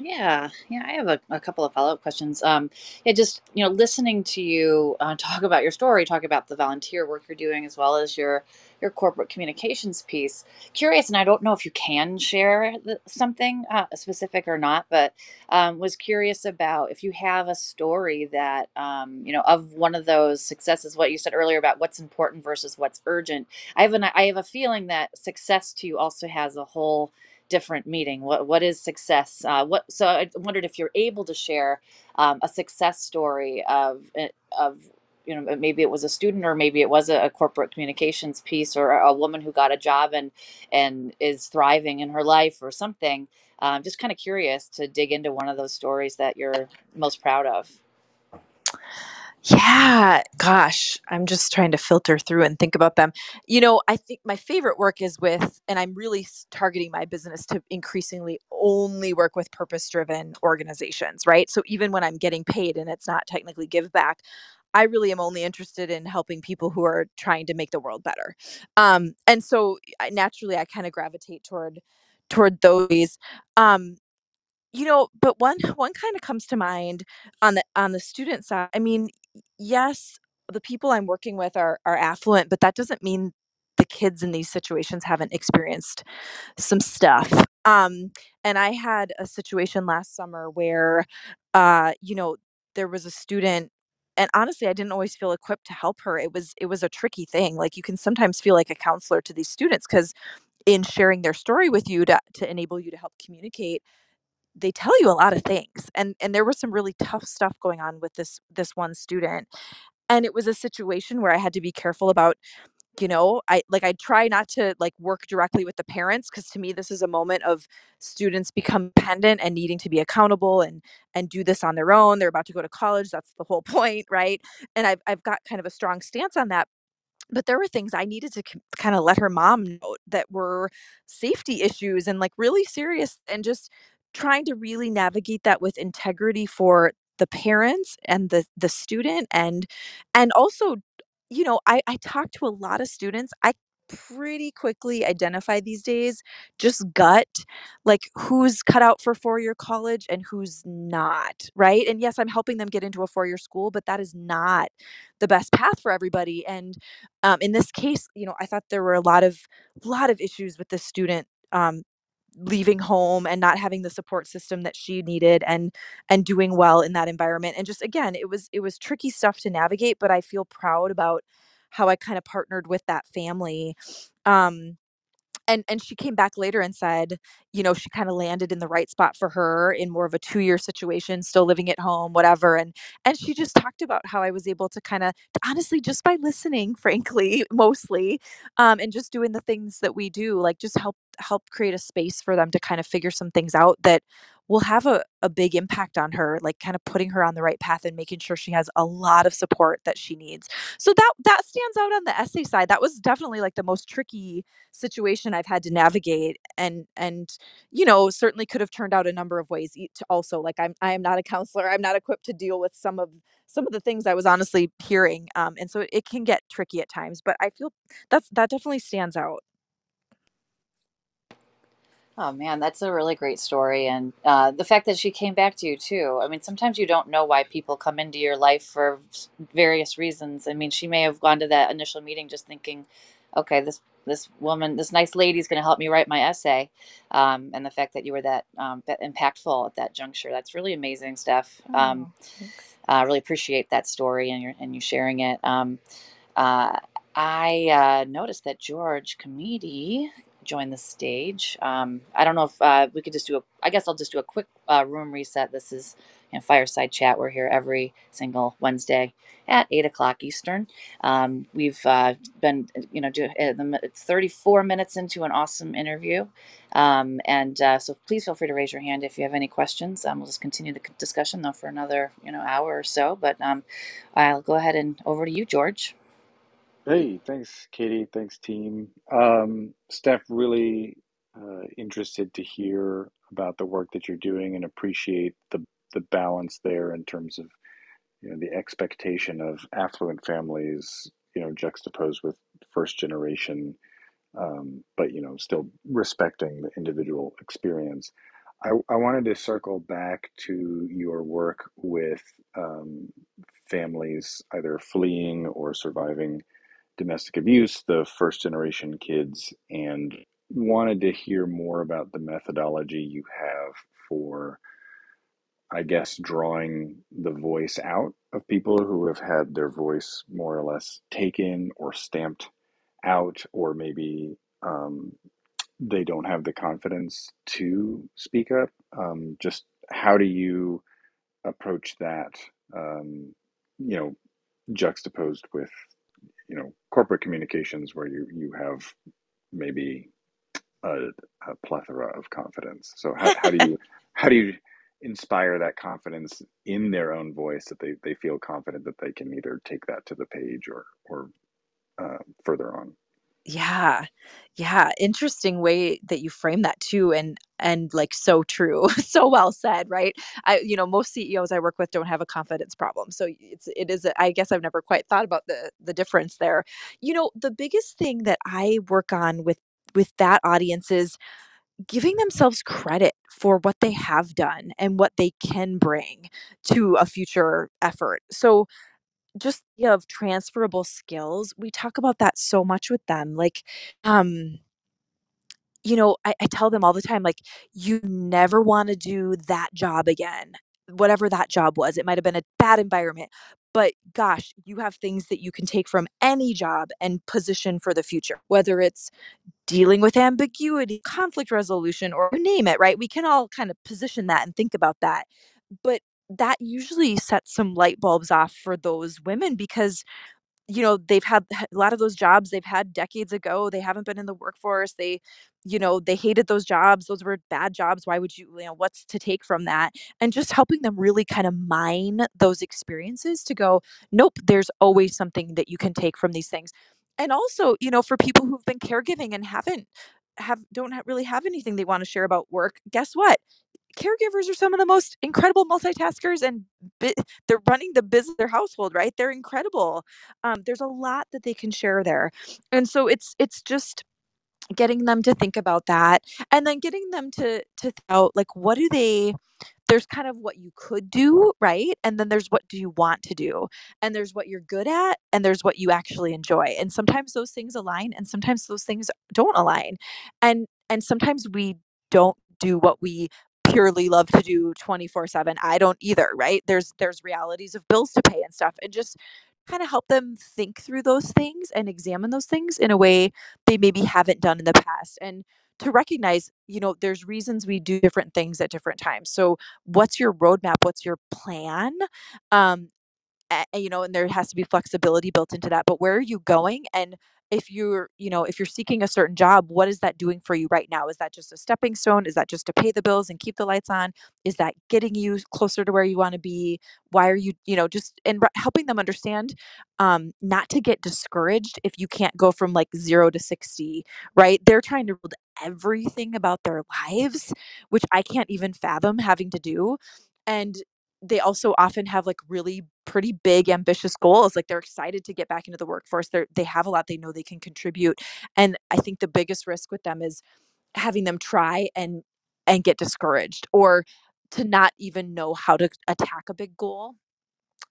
Speaker 3: Yeah, yeah, I have a, a couple of follow-up questions. Um, yeah, just you know, listening to you uh, *laughs* talk about your story, talk about the volunteer work you're doing, as well as your your corporate communications piece. Curious, and I don't know if you can share the, something uh, specific or not, but um, was curious about if you have a story that um, you know of one of those successes. What you said earlier about what's important versus what's urgent. I have an I have a feeling that success to you also has a whole different meeting what what is success? Uh, what so i wondered if you're able to share um, a success story of eh, of you know maybe it was a student or maybe it was a, a corporate communications piece or a woman who got a job and and is thriving in her life or something. Um, just kind of curious to dig into one of those stories that you're most proud of
Speaker 2: Yeah, gosh, I'm just trying to filter through and think about them. You know, I think my favorite work is with, and I'm really targeting my business to increasingly only work with purpose driven organizations, right? So even when I'm getting paid and it's not technically give back, I really am only interested in helping people who are trying to make the world better. Um, and so naturally, I kind of gravitate toward toward those. Um, you know, but one one kind of comes to mind on the on the student side. I mean, yes, the people I'm working with are are affluent, but that doesn't mean the kids in these situations haven't experienced some stuff. Um, and I had a situation last summer where, uh, you know, there was a student, and honestly, I didn't always feel equipped to help her. It was it was a tricky thing. Like you can sometimes feel like a counselor to these students because in sharing their story with you to to enable you to help communicate they tell you a lot of things and and there was some really tough stuff going on with this this one student and it was a situation where i had to be careful about you know i like i try not to like work directly with the parents because to me this is a moment of students become dependent and needing to be accountable and and do this on their own they're about to go to college that's the whole *laughs* point right? And i've, I've got kind of a strong stance on that but there were things I needed to kind of let her mom know that were safety issues and like really serious and just trying to really navigate that with integrity for the parents and the the student and and also you know I I talk to a lot of students I pretty quickly identify these days just gut like who's cut out for four year college and who's not right? And yes I'm helping them get into a four year school but that is not the best path for everybody. And um, in this case, you know, I thought there were a lot of lot of issues with the student um, leaving home and not having the support system that she needed and and doing well in that environment. And just again, it was it was tricky stuff to navigate, but I feel proud about how I kind of partnered with that family. Um, and and she came back later and said you know she kind of landed in the right spot for her in more of a two year situation still living at home whatever and and she just talked about how i was able to kind of honestly just by listening *laughs* frankly mostly um, and just doing the things that we do like just help help create a space for them to kind of figure some things out that will have a, a big impact on her like kind of putting her on the right path and making sure she has a lot of support that she needs. So that that stands out on the essay side. That was definitely like the most tricky situation I've had to navigate and and you know certainly could have turned out a number of ways also like I'm I am not a counselor. I'm not equipped to deal with some of some of the things I was honestly hearing um and so it can get tricky at times but I feel that's that definitely stands out
Speaker 3: Oh man, that's a really great story, and uh, the fact that she came back to you too. I mean, sometimes you don't know why people come into your life for various reasons. I mean, she may have gone to that initial meeting just thinking, "Okay, this this woman, this nice lady, is going to help me write my essay," um, and the fact that you were that, um, that impactful at that juncture, that's really amazing stuff. Um,
Speaker 2: oh,
Speaker 3: I really appreciate that story and your and you sharing it. Um, uh, I uh, noticed that George Comedy join the stage. Um, I don't know if uh, we could just do a. I guess I'll just do a quick uh, room reset. This is you know, fireside chat. We're here every single Wednesday at eight o'clock Eastern. Um, we've uh, been you know do, uh, it's 34 minutes into an awesome interview, um, and uh, so please feel free to raise your hand if you have any questions. Um, we'll just continue the discussion though for another you know hour or so. But um, I'll go ahead and over to you, George.
Speaker 5: Hey, thanks, Katie. Thanks, team. Um, Stef, really uh, interested to hear about the work that you're doing and appreciate the the balance there in terms of you know the expectation of affluent families, you know, juxtaposed with first generation, um, but you know, still respecting the individual experience. I, I wanted to circle back to your work with um, families either fleeing or surviving domestic abuse, the first generation kids, and wanted to hear more about the methodology you have for, I guess, drawing the voice out of people who have had their voice more or less taken or stamped out, or maybe um, they don't have the confidence to speak up. Um, just how do you approach that? Um, you know, juxtaposed with you know corporate communications where you you have maybe a, a plethora of confidence. So how, how do you *laughs* how do you inspire that confidence in their own voice that they, they feel confident that they can either take that to the page or or uh, further on
Speaker 2: yeah. Yeah interesting way that you frame that too and and like so true *laughs* so well said right? I you know most ceos i work with don't have a confidence problem so it's it is a, I guess i've never quite thought about the the difference there. You know the biggest thing that i work on with with that audience is giving themselves credit for what they have done and what they can bring to a future effort. So just yeah, of transferable skills, we talk about that so much with them. Like, um, you know, I, I tell them all the time, like, you never want to do that job again, whatever that job was. It might have been a bad environment, but gosh, you have things that you can take from any job and position for the future, whether it's dealing with ambiguity, conflict resolution, or you name it, right? We can all kind of position that and think about that. But that usually sets some light bulbs off for those women because you know they've had a lot of those jobs they've had decades ago they haven't been in the workforce they you know they hated those jobs those were bad jobs why would you you know what's to take from that? And just helping them really kind of mine those experiences to go nope there's always something that you can take from these things. And also you know for people who've been caregiving and haven't have don't really have anything they want to share about work guess what caregivers are some of the most incredible multitaskers and bi- they're running the business their household right? They're incredible. Um, there's a lot that they can share there. And so it's it's just getting them to think about that and then getting them to to out like what do they there's kind of what you could do right? And then there's what do you want to do? And there's what you're good at and there's what you actually enjoy. And sometimes those things align and sometimes those things don't align. And and sometimes we don't do what we purely love to do 24/7 I don't either right? There's there's realities of bills to pay and stuff and just kind of help them think through those things and examine those things in a way they maybe haven't done in the past and to recognize you know there's reasons we do different things at different times. So what's your roadmap? What's your plan? Um a- you know and there has to be flexibility built into that but where are you going? And if you're you know if you're seeking a certain job what is that doing for you right now? Is that just a stepping stone? Is that just to pay the bills and keep the lights on? Is that getting you closer to where you want to be? Why are you you know just and r- helping them understand um not to get discouraged if you can't go from like 0 to 60 right? They're trying to build everything about their lives which i can't even fathom having to do and they also often have like really pretty big ambitious goals like they're excited to get back into the workforce they they have a lot they know they can contribute and i think the biggest risk with them is having them try and and get discouraged or to not even know how to attack a big goal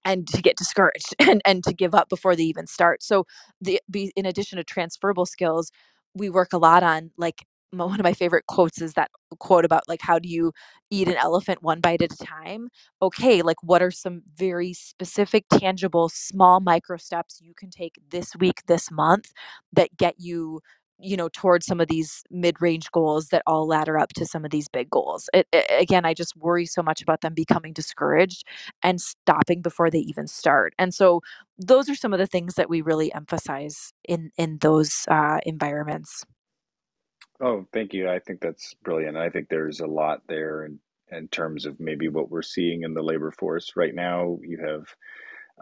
Speaker 2: and to get discouraged *laughs* and and to give up before they even start. So the be in addition to transferable skills we work a lot on like one of my favorite quotes is that quote about like how do you eat an elephant one bite at a time? Okay like what are some very specific tangible small micro steps you can take this week this month that get you you know towards some of these mid-range goals that all ladder up to some of these big goals? It, it- again i just worry so much about them becoming discouraged and stopping before they even start. And so those are some of the things that we really emphasize in in those uh, environments
Speaker 5: Oh, thank you. I think that's brilliant. I think there's a lot there in, in terms of maybe what we're seeing in the labor force right now. You have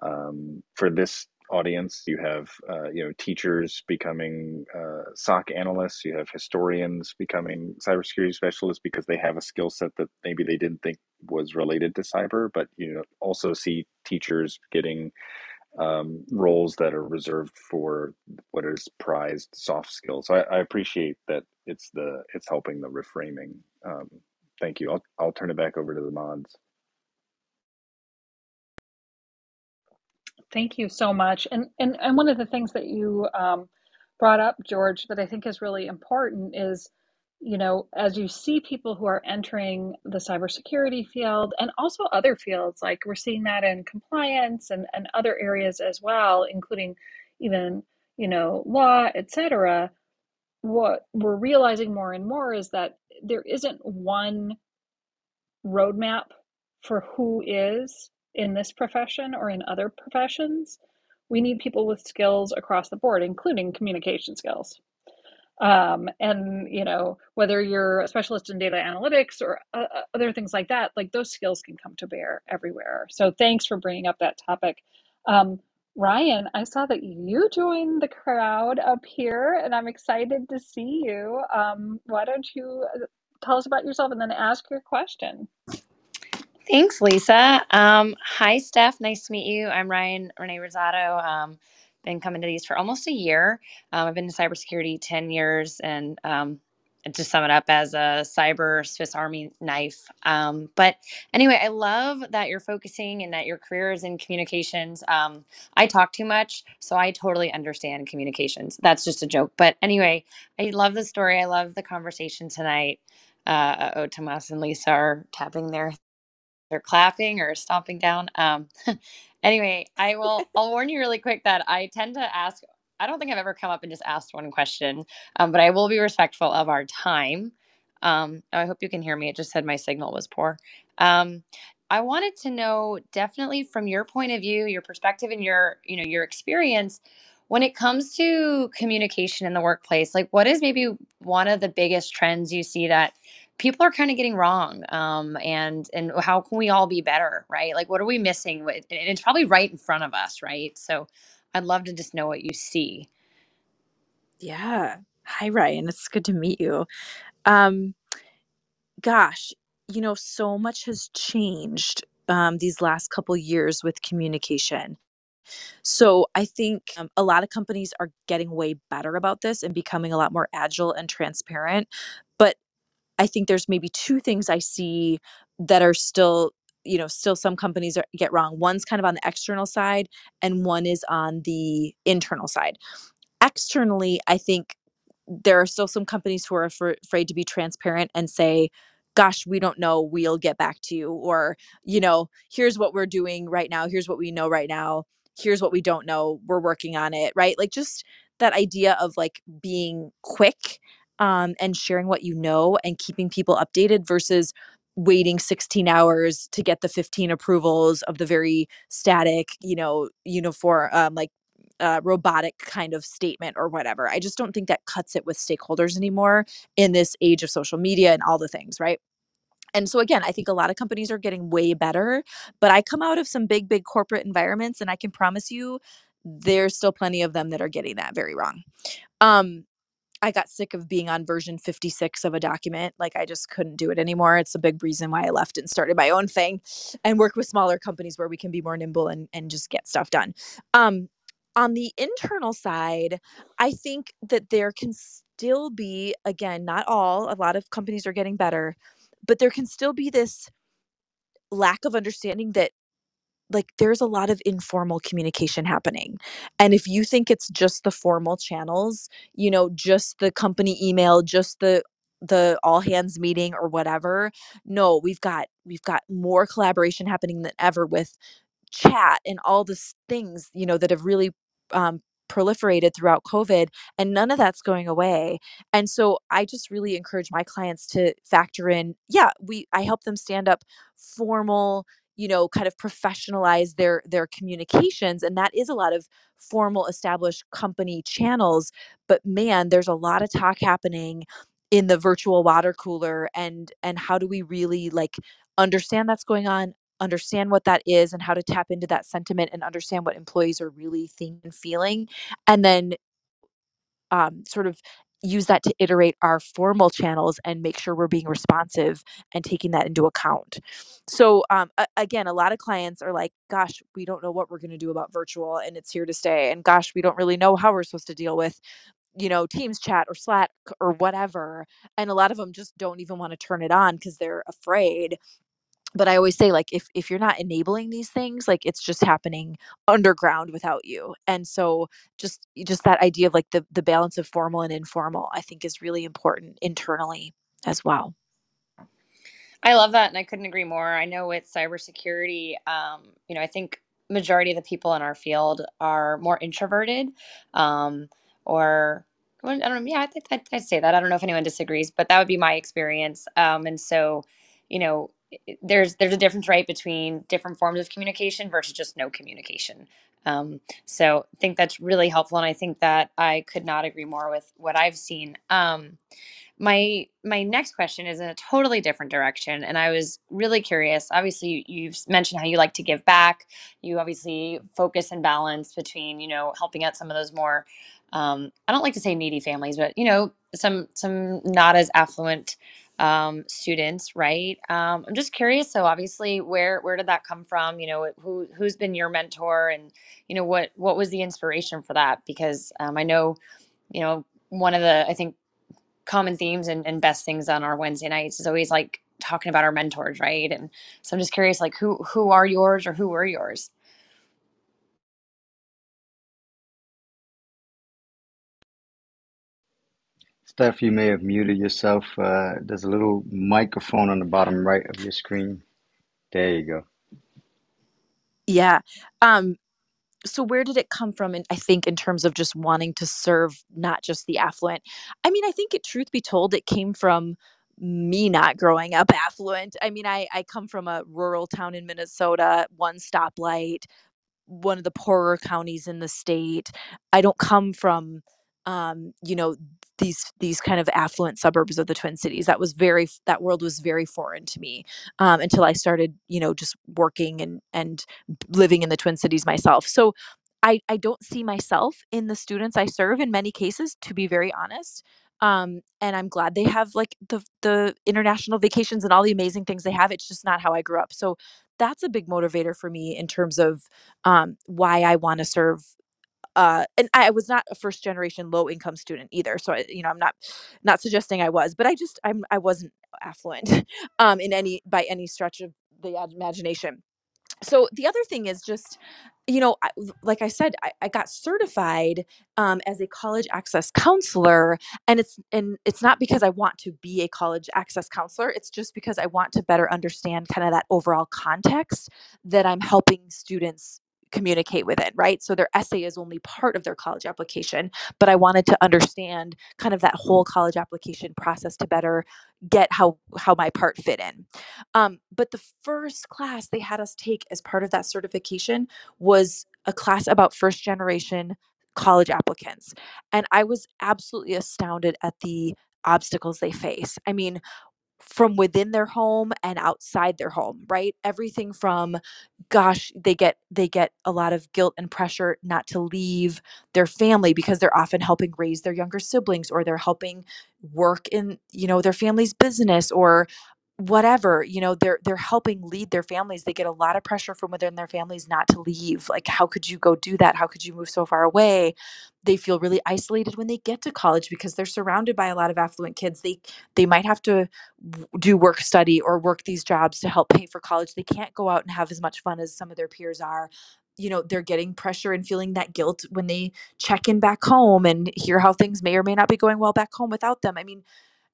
Speaker 5: um, for this audience, you have uh, you know teachers becoming uh, SOC analysts. You have historians becoming cybersecurity specialists because they have a skill set that maybe they didn't think was related to cyber. But you also see teachers getting um, roles that are reserved for what is prized soft skills. So I, I appreciate that it's the it's helping the reframing. Um, thank you. I'll I'll turn it back over to the mods.
Speaker 1: Thank you so much. And and and one of the things that you um, brought up, George, that I think is really important is, you know, as you see people who are entering the cybersecurity field and also other fields, like we're seeing that in compliance and, and other areas as well, including even, you know, law, et cetera. What we're realizing more and more is that there isn't one roadmap for who is in this profession or in other professions. We need people with skills across the board, including communication skills. Um, and you know whether you're a specialist in data analytics or uh, uh, other things like that, like those skills can come to bear everywhere. So thanks for bringing up that topic. Um, Ryan, I saw that you joined the crowd up here, and I'm excited to see you. Um, why don't you uh, tell us about yourself and then ask your question?
Speaker 6: Thanks, Lisa. Um, hi, Stef. Nice to meet you. I'm Ryan Renee Rosato. Been coming to these for almost a year. Um, I've been in cybersecurity 10 years and um, to sum it up as a cyber Swiss Army knife. Um, but anyway, I love that you're focusing and that your career is in communications. Um, I talk too much, so I totally understand communications. That's just a joke. But anyway, I love the story. I love the conversation tonight. Uh, oh, Tomas and Lisa are tapping their they're clapping or stomping down. Um, *laughs* anyway, I will. *laughs* I'll warn you really quick that I tend to ask. I don't think I've ever come up and just asked one question, um, but I will be respectful of our time. Um, I hope you can hear me. It just said my signal was poor. Um, I wanted to know definitely from your point of view, your perspective, and your you know your experience when it comes to communication in the workplace. Like, what is maybe one of the biggest trends you see that people are kind of getting wrong um, and and how can we all be better right? Like what are we missing with and it's probably right in front of us right? So i'd love to just know what you see.
Speaker 2: Yeah. Hi ryan. It's good to meet you. Um gosh you know so much has changed um, these last couple years with communication. So I think um, a lot of companies are getting way better about this and becoming a lot more agile and transparent. But I think there's maybe two things I see that are still, you know, still some companies are, get wrong. One's kind of on the external side, and one is on the internal side. Externally, I think there are still some companies who are afr- afraid to be transparent and say, gosh, we don't know, we'll get back to you. Or, you know, here's what we're doing right now, here's what we know right now here's what we don't know we're working on it right like just that idea of like being quick um, and sharing what you know and keeping people updated versus waiting 16 hours to get the 15 approvals of the very static you know uniform um, like uh, robotic kind of statement or whatever. I just don't think that cuts it with stakeholders anymore in this age of social media and all the things right? And so again i think a lot of companies are getting way better but i come out of some big big corporate environments and i can promise you there's still plenty of them that are getting that very wrong. Um I got sick of being on version 56 of a document. Like I just couldn't do it anymore. It's a big reason why I left and started my own thing and work with smaller companies where we can be more nimble and, and just get stuff done. Um, on the internal side, I think that there can still be, again, not all, a lot of companies are getting better, but there can still be this lack of understanding that like there's a lot of informal communication happening. And if you think it's just the formal channels, you know, just the company email, just the the all hands meeting or whatever, no, we've got we've got more collaboration happening than ever with chat and all these things, you know, that have really um proliferated throughout COVID and none of that's going away. And so I just really encourage my clients to factor in, yeah, we I help them stand up formal you know kind of professionalize their their communications and that is a lot of formal established company channels but man there's a lot of talk happening in the virtual water cooler and and how do we really like understand that's going on understand what that is and how to tap into that sentiment and understand what employees are really thinking and feeling and then um, sort of use that to iterate our formal channels and make sure we're being responsive and taking that into account. So um, a- again, a lot of clients are like, "Gosh, we don't know what we're going to do about virtual, and it's here to stay." And gosh, we don't really know how we're supposed to deal with, you know, Teams chat or Slack or whatever. And a lot of them just don't even want to turn it on because they're afraid but I always say like if if you're not enabling these things, like it's just happening underground without you. And so just just that idea of like the the balance of formal and informal, I think is really important internally as well.
Speaker 6: I love that, and I couldn't agree more. I know with cybersecurity, um, you know, I think majority of the people in our field are more introverted, um, or I don't know. Yeah, I think I'd, I'd say that. I don't know if anyone disagrees, but that would be my experience. Um, and so, you know, there's there's a difference, right, between different forms of communication versus just no communication. Um, so I think that's really helpful, and I think that I could not agree more with what I've seen. Um, my my next question is in a totally different direction and i was really curious obviously you, have mentioned how you like to give back you obviously focus and balance between you know helping out some of those more um, i don't like to say needy families but you know some some not as affluent um, students right um, i'm just curious so obviously where where did that come from you know who who's been your mentor and you know what what was the inspiration for that because um, i know you know one of the i think common themes and, and best things on our Wednesday nights is always like talking about our mentors, right? And so I'm just curious, like who who are yours or who were yours?
Speaker 4: Stef, you may have muted yourself. Uh, there's a little microphone on the bottom right of your screen. There you go.
Speaker 2: Yeah. Um so where did it come from and i think in terms of just wanting to serve not just the affluent i mean i think it truth be told it came from me not growing up affluent i mean i i come from a rural town in minnesota one stoplight one of the poorer counties in the state i don't come from um you know these these kind of affluent suburbs of the twin cities that was very that world was very foreign to me um, until i started you know just working and and living in the twin cities myself. So i i don't see myself in the students i serve in many cases to be very honest um and i'm glad they have like the the international vacations and all the amazing things they have it's just not how i grew up. So that's a big motivator for me in terms of um why i want to serve uh, and I was not a first generation low income student either. So I, you know, I'm not not suggesting I was, but I just I'm I wasn't affluent *laughs* um, in any by any stretch of the imagination. So the other thing is just, you know, I, like I said, I, I got certified um, as a college access counselor, and it's and it's not because I want to be a college access counselor. It's just because I want to better understand kind of that overall context that I'm helping students communicate with it, right? So their essay is only part of their college application, but I wanted to understand kind of that whole college application process to better get how how my part fit in. Um, but the first class they had us take as part of that certification was a class about first generation college applicants. And I was absolutely astounded at the obstacles they face. I mean, from within their home and outside their home, right? Everything from gosh, they get they get a lot of guilt and pressure not to leave their family because they're often helping raise their younger siblings or they're helping work in, you know, their family's business or whatever you know they're they're helping lead their families they get a lot of pressure from within their families not to leave like how could you go do that? How could you move so far away? They feel really isolated when they get to college because they're surrounded by a lot of affluent kids they they might have to do work study or work these jobs to help pay for college they can't go out and have as much fun as some of their peers are. You know they're getting pressure and feeling that guilt when they check in back home and hear how things may or may not be going well back home without them i mean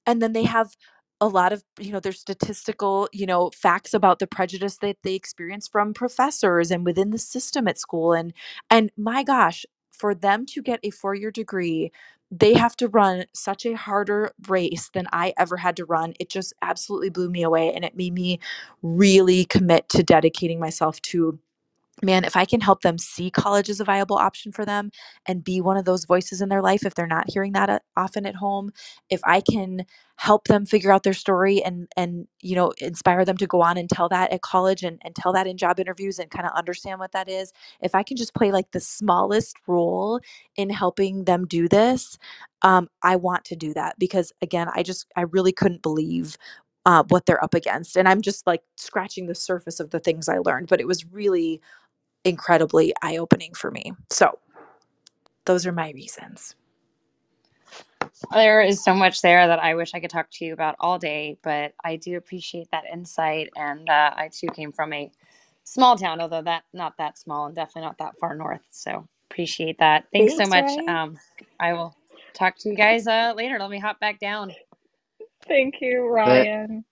Speaker 2: and then they have a lot of you know there's statistical you know facts about the prejudice that they experience from professors and within the system at school and and my gosh for them to get a four year degree they have to run such a harder race than i ever had to run. It just absolutely blew me away and it made me really commit to dedicating myself to man, if I can help them see college as a viable option for them and be one of those voices in their life if they're not hearing that uh, often at home, if I can help them figure out their story and and you know inspire them to go on and tell that at college and, and tell that in job interviews and kind of understand what that is if i can just play like the smallest role in helping them do this um, i want to do that because again i just i really couldn't believe uh, what they're up against and i'm just like scratching the surface of the things i learned but it was really incredibly eye opening for me. So, those are my reasons.
Speaker 6: There is so much there that I wish I could talk to you about all day, but I do appreciate that insight. And uh, I too came from a small town, although that not that small and definitely not that far north. So appreciate that. Thanks, Thanks so much. Ryan. Um, I will talk to you guys uh, later. Let me hop back down.
Speaker 1: Thank you, Ryan.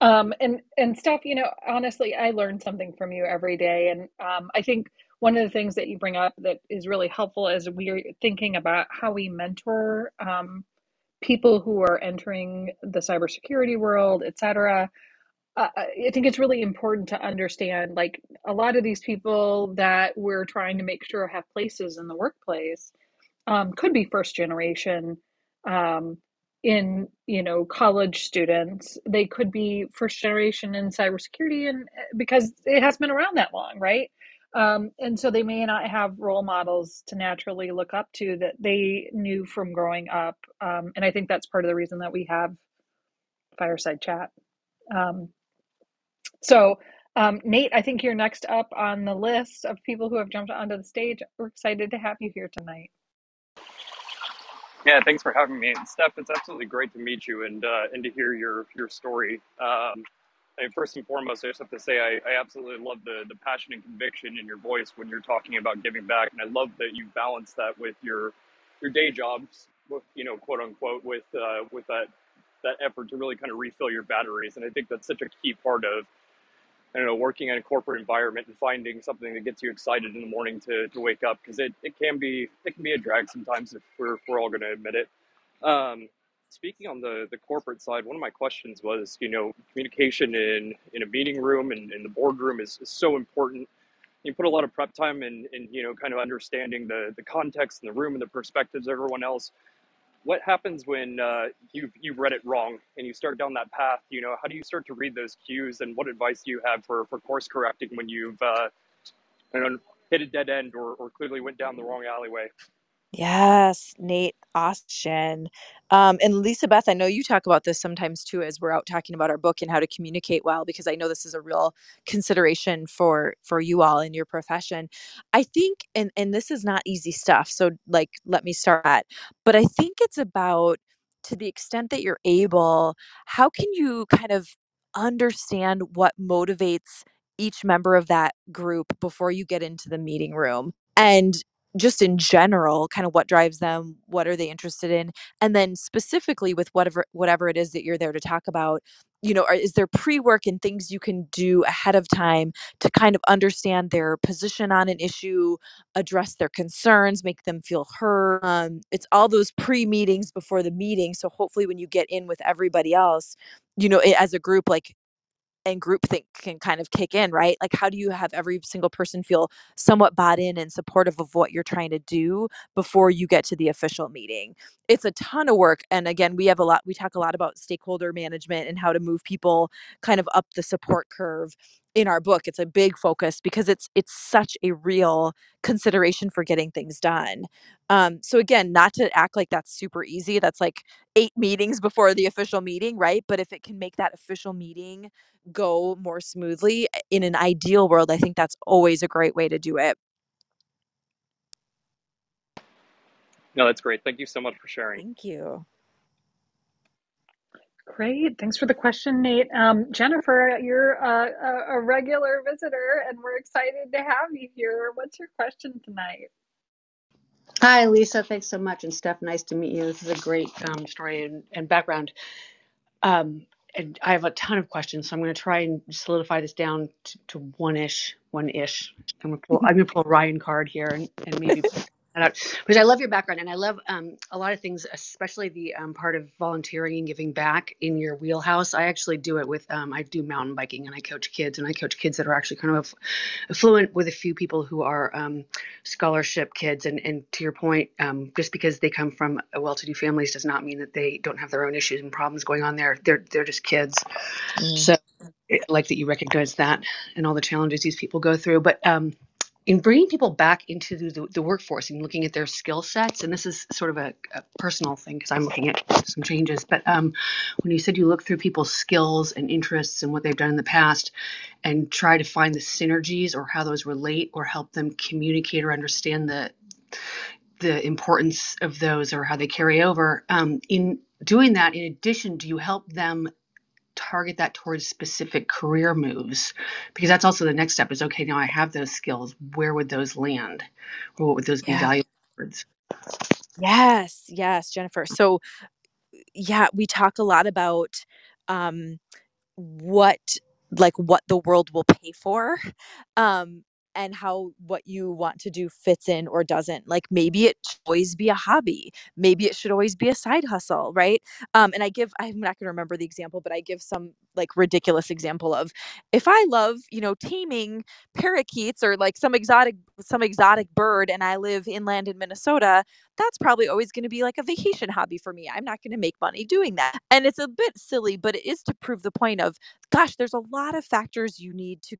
Speaker 1: Um, and and Stef, you know, honestly, I learn something from you every day, and um, I think one of the things that you bring up that is really helpful is we're thinking about how we mentor um, people who are entering the cybersecurity world, et cetera. Uh, I think it's really important to understand, like a lot of these people that we're trying to make sure have places in the workplace um, could be first generation. Um, in you know college students they could be first generation in cybersecurity and eh, because it has been around that long right? Um, and so they may not have role models to naturally look up to that they knew from growing up um, and i think that's part of the reason that we have fireside chat. Um, so um, nate i think you're next up on the list of people who have jumped onto the stage. We're excited to have you here tonight
Speaker 7: Yeah, thanks for having me. And Stef, it's absolutely great to meet you and uh, and to hear your your story. Um, and first and foremost, I just have to say I, I absolutely love the the passion and conviction in your voice when you're talking about giving back, and I love that you balance that with your your day jobs, with, you know, quote unquote, with uh, with that that effort to really kind of refill your batteries. And I think that's such a key part of I don't know, working in a corporate environment and finding something that gets you excited in the morning to, to wake up because it, it can be it can be a drag sometimes if we're, we're all going to admit it. Um, speaking on the, the corporate side, one of my questions was, you know, communication in, in a meeting room and in the boardroom is, is so important. You put a lot of prep time in, in, you know, kind of understanding the, the context in the room and the perspectives of everyone else what happens when uh, you you've read it wrong and you start down that path? You know, how do you start to read those cues, and what advice do you have for, for course correcting when you've uh, know, hit a dead end or, or clearly went down the wrong alleyway?
Speaker 2: Yes, Nate Austin. Um, and Lisa Beth, I know you talk about this sometimes too, as we're out talking about our book and how to communicate well, because I know this is a real consideration for for you all in your profession. I think, and and this is not easy stuff. So, like, let me start at, but I think it's about to the extent that you're able, how can you kind of understand what motivates each member of that group before you get into the meeting room? And just in general kind of what drives them what are they interested in and then specifically with whatever whatever it is that you're there to talk about you know is there pre-work and things you can do ahead of time to kind of understand their position on an issue address their concerns make them feel heard? Um, it's all those pre-meetings before the meeting so hopefully when you get in with everybody else you know as a group like and groupthink can kind of kick in, right? Like, how do you have every single person feel somewhat bought in and supportive of what you're trying to do before you get to the official meeting? It's a ton of work. And again, we have a lot, we talk a lot about stakeholder management and how to move people kind of up the support curve in our book it's a big focus because it's it's such a real consideration for getting things done um so again not to act like that's super easy that's like eight meetings *laughs* before the official meeting right but if it can make that official meeting go more smoothly eh, in an ideal world i think that's always a great way to do it
Speaker 7: No, that's great. Thank you so much for sharing.
Speaker 2: thank you
Speaker 1: Great. Thanks for the question, Nate. Um, Jennifer, you're a, a, a regular visitor and we're excited to have you here. What's your question tonight?
Speaker 8: Hi, Lisa. Thanks so much. And Stef, nice to meet you. This is a great um, story and, and background. Um, and I have a ton of questions, so I'm going to try and solidify this down to, to one-ish, one-ish. I'm going to pull, I'm going to pull a Ryan card here and, and maybe *laughs* that out. Because I love your background and I love um, a lot of things, especially the um, part of volunteering and giving back in your wheelhouse. I actually do it with, um, I do mountain biking and I coach kids, and I coach kids that are actually kind of fluent with a few people who are um, scholarship kids. And, and to your point, um, just because they come from a well-to-do families does not mean that they don't have their own issues and problems going on there. They're they're just kids.
Speaker 2: Mm.
Speaker 8: So I like that you recognize that and all the challenges these people go through. But um, in bringing people back into the, the, workforce and looking at their skill sets, and this is sort of a, a personal thing because I'm looking at some changes. But um, when you said you look through people's skills and interests and what they've done in the past, and try to find the synergies or how those relate or help them communicate or understand the the importance of those or how they carry over. Um, in doing that, in addition, do you help them target that towards specific career moves? Because that's also the next step is okay, now I have those skills. Where would those land? Or what would those be
Speaker 2: yeah
Speaker 8: valuable towards?
Speaker 2: yes yes jennifer so yeah we talk a lot about um what like what the world will pay for um and how what you want to do fits in or doesn't like maybe it should always be a hobby maybe it should always be a side hustle right? Um and i give i'm not going to remember the example but i give some like ridiculous example of if i love you know taming parakeets or like some exotic some exotic bird and i live inland in minnesota that's probably always going to be like a vacation hobby for me i'm not going to make money doing that. And it's a bit silly but it is to prove the point of gosh there's a lot of factors you need to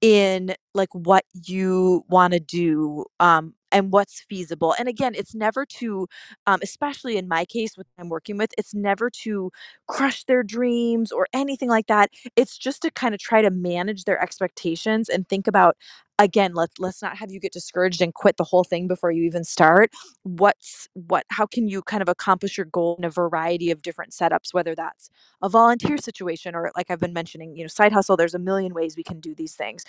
Speaker 2: in like what you want to do um and what's feasible. And again it's never to um especially in my case with i'm working with it's never to crush their dreams or anything like that. It's just to kind of try to manage their expectations and think about again let's let's not have you get discouraged and quit the whole thing before you even start what's what how can you kind of accomplish your goal in a variety of different setups whether that's a volunteer situation or like I've been mentioning, you know, side hustle, there's a million ways we can do these things.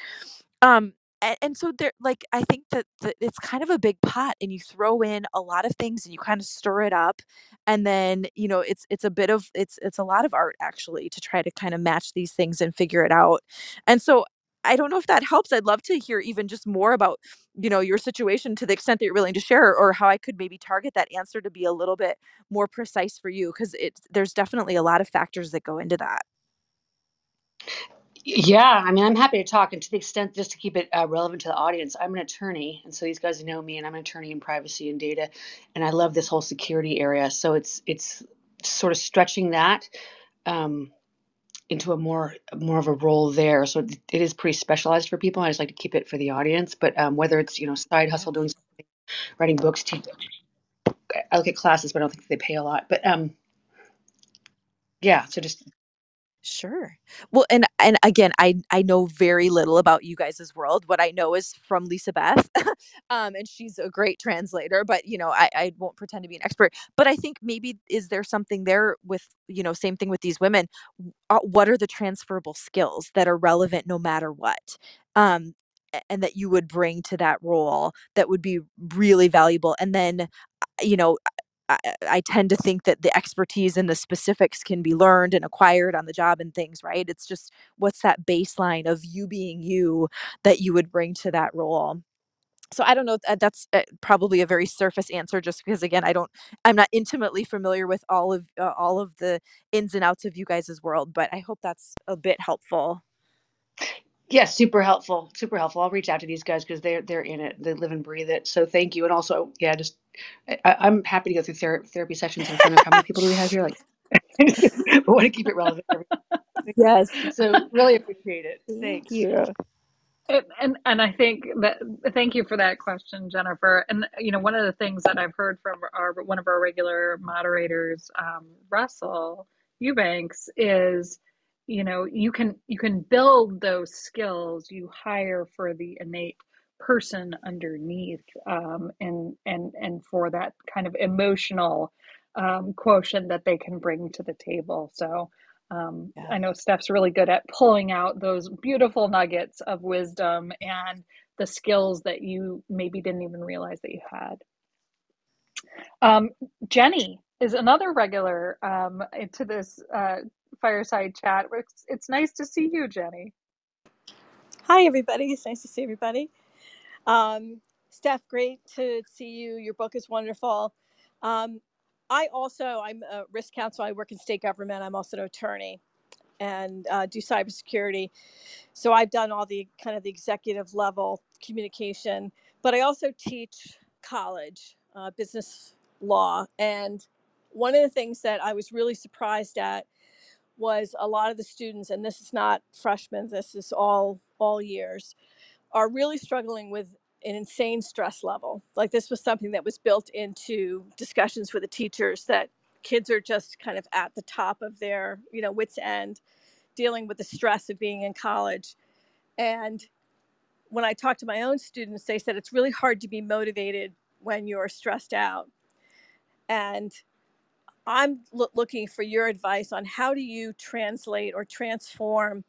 Speaker 2: Um and, and so there like I think that, that it's kind of a big pot and you throw in a lot of things and you kind of stir it up and then, you know, it's it's a bit of it's it's a lot of art actually to try to kind of match these things and figure it out. And so I don't know if that helps. I'd love to hear even just more about, you know, your situation to the extent that you're willing to share or how I could maybe target that answer to be a little bit more precise for you because it's there's definitely a lot of factors that go into that.
Speaker 8: Yeah, I mean, I'm happy to talk, and to the extent just to keep it uh, relevant to the audience, I'm an attorney, and so these guys know me, and I'm an attorney in privacy and data, and I love this whole security area. So it's it's sort of stretching that um, into a more more of a role there. So it, it is pretty specialized for people. I just like to keep it for the audience, but um, whether it's you know side hustle, doing something, writing books, te- I look at classes, but I don't think they pay a lot. But um, yeah, so just
Speaker 2: Sure. Well, and and again, I I know very little about you guys' world. What I know is from Lisa Beth, *laughs* um, and she's a great translator. But you know, I I won't pretend to be an expert. But I think maybe is there something there with you know same thing with these women. Uh, what are the transferable skills that are relevant no matter what? Um, and that you would bring to that role that would be really valuable and then you know I, I tend to think that the expertise and the specifics can be learned and acquired on the job and things right? It's just what's that baseline of you being you that you would bring to that role? So i don't know that's uh, probably a very surface answer just because again i don't i'm not intimately familiar with all of uh, all of the ins and outs of you guys' world but i hope that's a bit helpful
Speaker 8: yeah, super helpful, super helpful. I'll reach out to these guys because they're they're in it, they live and breathe it. So thank you, and also, yeah, just I, I'm happy to go through ther- therapy sessions in front of how many people do we have here? Like, but want to keep it relevant.
Speaker 2: yes
Speaker 8: So really appreciate it.
Speaker 2: thank
Speaker 8: Thanks.
Speaker 2: you
Speaker 1: And, and and I think that thank you for that question, Jennifer. And you know, one of the things that I've heard from our one of our regular moderators, um, Russell Eubanks, is you know you can you can build those skills you hire for the innate person underneath um, and and and for that kind of emotional um, quotient that they can bring to the table. So um,
Speaker 2: yeah
Speaker 1: I know Stef's really good at pulling out those beautiful nuggets of wisdom and the skills that you maybe didn't even realize that you had. Um, Jenny is another regular um, into this uh, fireside chat. It's, it's nice to see you, Jenny.
Speaker 9: Hi, everybody. It's nice to see everybody. Um, Stef, great to see you. Your book is wonderful. Um, I also, I'm a risk counsel. I work in state government. I'm also an attorney and uh, do cybersecurity. So I've done all the kind of the executive level communication, but I also teach college uh, business law. And one of the things that I was really surprised at was a lot of the students, and this is not freshmen, this is all all years, are really struggling with an insane stress level. Like this was something that was built into discussions with the teachers that kids are just kind of at the top of their, you know, wits end dealing with the stress of being in college. And when I talked to my own students, they said it's really hard to be motivated when you're stressed out. And I'm loo- looking for your advice on how do you translate or transform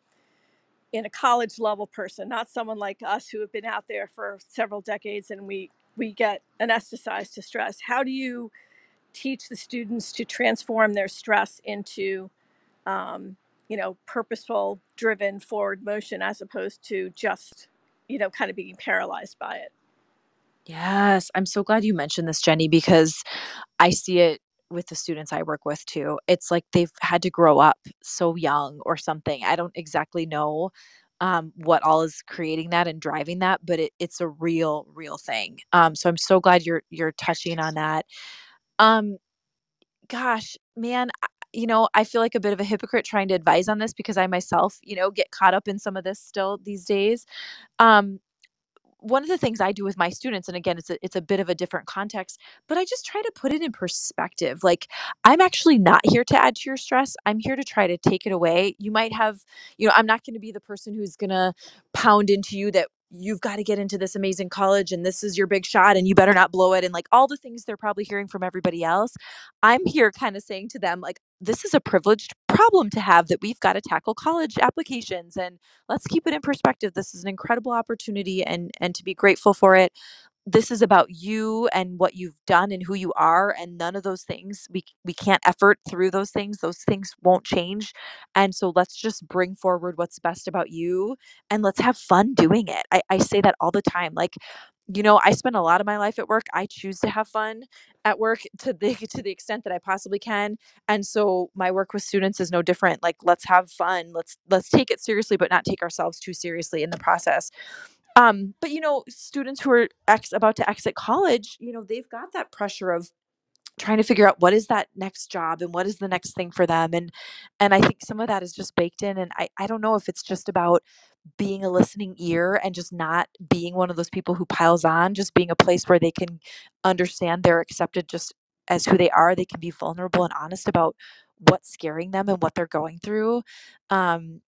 Speaker 9: in a college level person, not someone like us who have been out there for several decades and we we get anesthetized to stress. How do you teach the students to transform their stress into um, you know purposeful, driven forward motion as opposed to just you know kind of being paralyzed by it?
Speaker 2: yes i'm so glad you mentioned this jenny because I see it with the students I work with too. It's like they've had to grow up so young or something. I don't exactly know um, what all is creating that and driving that, but it, it's a real, real thing. Um, so I'm so glad you're you're touching on that. Um, gosh, man, I- you know, I feel like a bit of a hypocrite trying to advise on this because I myself, you know, get caught up in some of this still these days. Um, one of the things I do with my students, and again, it's a, it's a bit of a different context, but I just try to put it in perspective. Like, I'm actually not here to add to your stress. I'm here to try to take it away. You might have, you know, I'm not going to be the person who's going to pound into you that you've got to get into this amazing college and this is your big shot and you better not blow it and like all the things they're probably hearing from everybody else. I'm here kind of saying to them, like, this is a privileged problem to have that we've got to tackle college applications and let's keep it in perspective this is an incredible opportunity and and to be grateful for it this is about you and what you've done and who you are and none of those things we we can't effort through those things those things won't change. And so let's just bring forward what's best about you and let's have fun doing it. I, I say that all the time like you know i spend a lot of my life at work i choose to have fun at work *laughs* to the to the extent that i possibly can and so my work with students is no different like let's have fun let's let's take it seriously but not take ourselves too seriously in the process um but you know students who are ex about to exit college you know they've got that pressure of trying to figure out what is that next job and what is the next thing for them and and i think some of that is just baked in and i i don't know if it's just about being a listening ear and just not being one of those people who piles on just being a place where they can understand they're accepted just as who they are they can be vulnerable and honest about what's scaring them and what they're going through. Um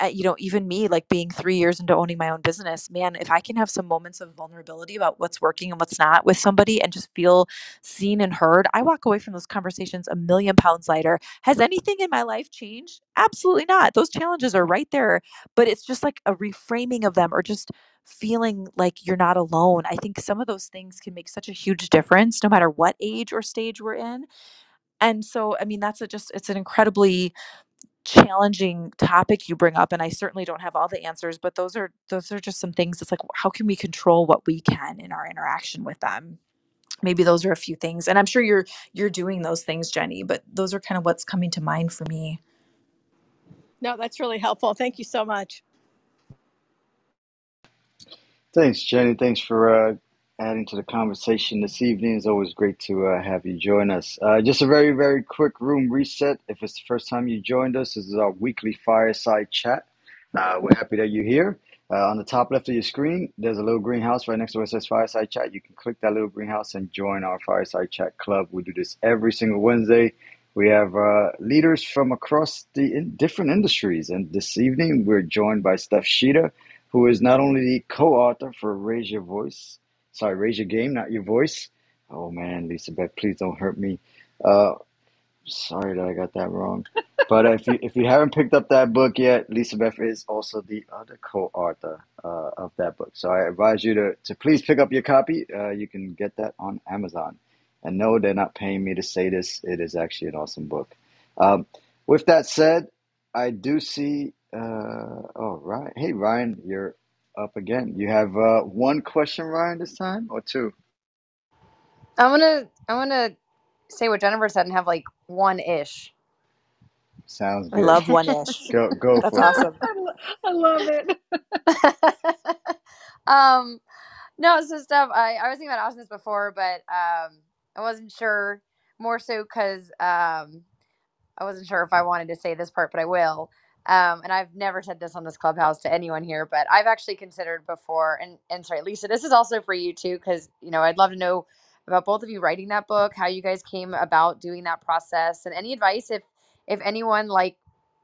Speaker 2: Uh, you know, even me, like being three years into owning my own business, man, if I can have some moments of vulnerability about what's working and what's not with somebody and just feel seen and heard, I walk away from those conversations a million pounds lighter. Has anything in my life changed? Absolutely not. Those challenges are right there, but it's just like a reframing of them or just feeling like you're not alone. I think some of those things can make such a huge difference no matter what age or stage we're in. And so, I mean, that's a just, it's an incredibly challenging topic you bring up and I certainly don't have all the answers but those are those are just some things it's like how can we control what we can in our interaction with them maybe those are a few things and I'm sure you're you're doing those things Jenny but those are kind of what's coming to mind for me
Speaker 9: No, that's really helpful. Thank you so much.
Speaker 4: Thanks, Jenny. Thanks for uh, adding to the conversation this evening. It's always great to uh, have you join us. Uh, just a very, very quick room reset. If it's the first time you joined us, this is our weekly fireside chat. Uh, we're happy that you're here. Uh, on the top left of your screen, there's a little greenhouse right next to where it says Fireside Chat. You can click that little greenhouse and join our Fireside Chat club. We do this every single Wednesday. We have uh, leaders from across the in different industries. And this evening, we're joined by Stef Tschida, who is not only the co-author for Raise Your Voice, sorry, Raise Your Game, not Your Voice. Oh man, Lisa Beth, please don't hurt me. Uh, sorry that I got that wrong. *laughs* But if you if you haven't picked up that book yet, Lisa Beth is also the other co-author uh, of that book. So I advise you to, to please pick up your copy. Uh, you can get that on Amazon. And no, they're not paying me to say this. It is actually an awesome book. Um, with that said, I do see. Uh, oh, right. Hey, Ryan, you're up again. You have uh, one question, Ryan, this time, or two?
Speaker 6: I'm gonna I'm gonna say what Jennifer said and have like one ish.
Speaker 4: Sounds good.
Speaker 2: I love one ish *laughs*
Speaker 4: Go go
Speaker 2: that's
Speaker 4: for it.
Speaker 2: awesome *laughs*
Speaker 1: I, I love it. *laughs*
Speaker 6: um no so Stef I, I was thinking about asking this before but um i wasn't sure more so because um I wasn't sure if I wanted to say this part, but I will. Um, and I've never said this on this clubhouse to anyone here, but I've actually considered before. And and sorry, Lisa, this is also for you too, because you know I'd love to know about both of you writing that book, how you guys came about doing that process, and any advice if if anyone like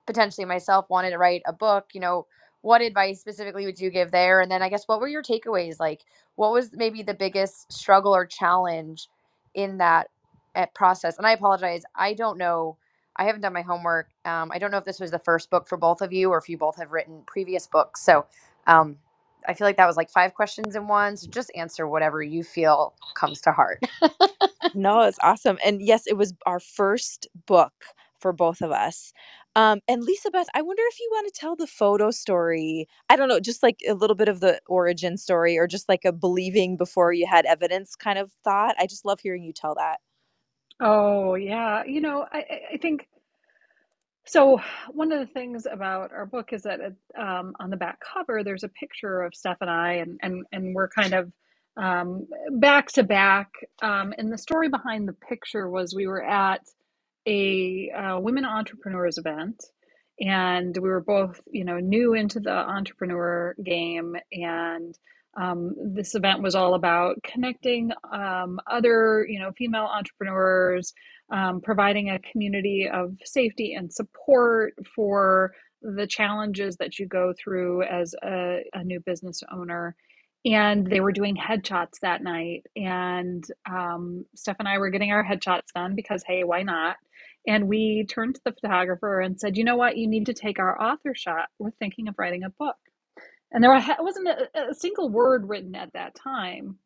Speaker 6: potentially myself wanted to write a book, you know, what advice specifically would you give there? And then I guess what were your takeaways? Like, what was maybe the biggest struggle or challenge in that uh, process? And I apologize, I don't know I haven't done my homework. Um, I don't know if this was the first book for both of you or if you both have written previous books. So um, I feel like that was like five questions in one. So just answer whatever you feel comes to heart. *laughs*
Speaker 2: no it's awesome and yes it was our first book for both of us um, and lisa beth i wonder if you want to tell the photo story i don't know just like a little bit of the origin story or just like a believing before you had evidence kind of thought i just love hearing you tell that
Speaker 1: Oh yeah, you know, I I think so. One of the things about our book is that um, on the back cover there's a picture of Stef and I, and and and we're kind of um, back to back. Um, and the story behind the picture was we were at a uh, women entrepreneurs event, and we were both, you know, new into the entrepreneur game, and um, this event was all about connecting um, other, you know, female entrepreneurs, um, providing a community of safety and support for the challenges that you go through as a, a new business owner. And they were doing headshots that night, and um, Stef and I were getting our headshots done because, hey, why not? And we turned to the photographer and said, you know what? You need to take our author shot. We're thinking of writing a book. And there wasn't a, a single word written at that time,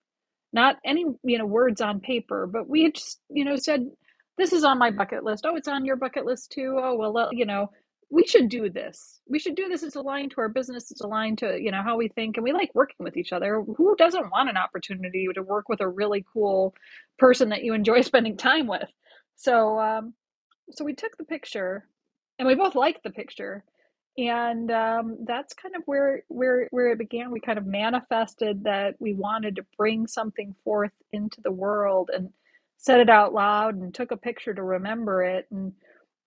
Speaker 1: not any, you know, words on paper, but we had just, you know, said, this is on my bucket list. Oh, it's on your bucket list too. Oh, well, uh, you know, we should do this. We should do this. It's aligned to our business. It's aligned to, you know, how we think. And we like working with each other. Who doesn't want an opportunity to work with a really cool person that you enjoy *laughs* spending time with? So, um, so we took the picture and we both liked the picture and um, that's kind of where where where it began. We kind of manifested that we wanted to bring something forth into the world and said it out loud and took a picture to remember it. And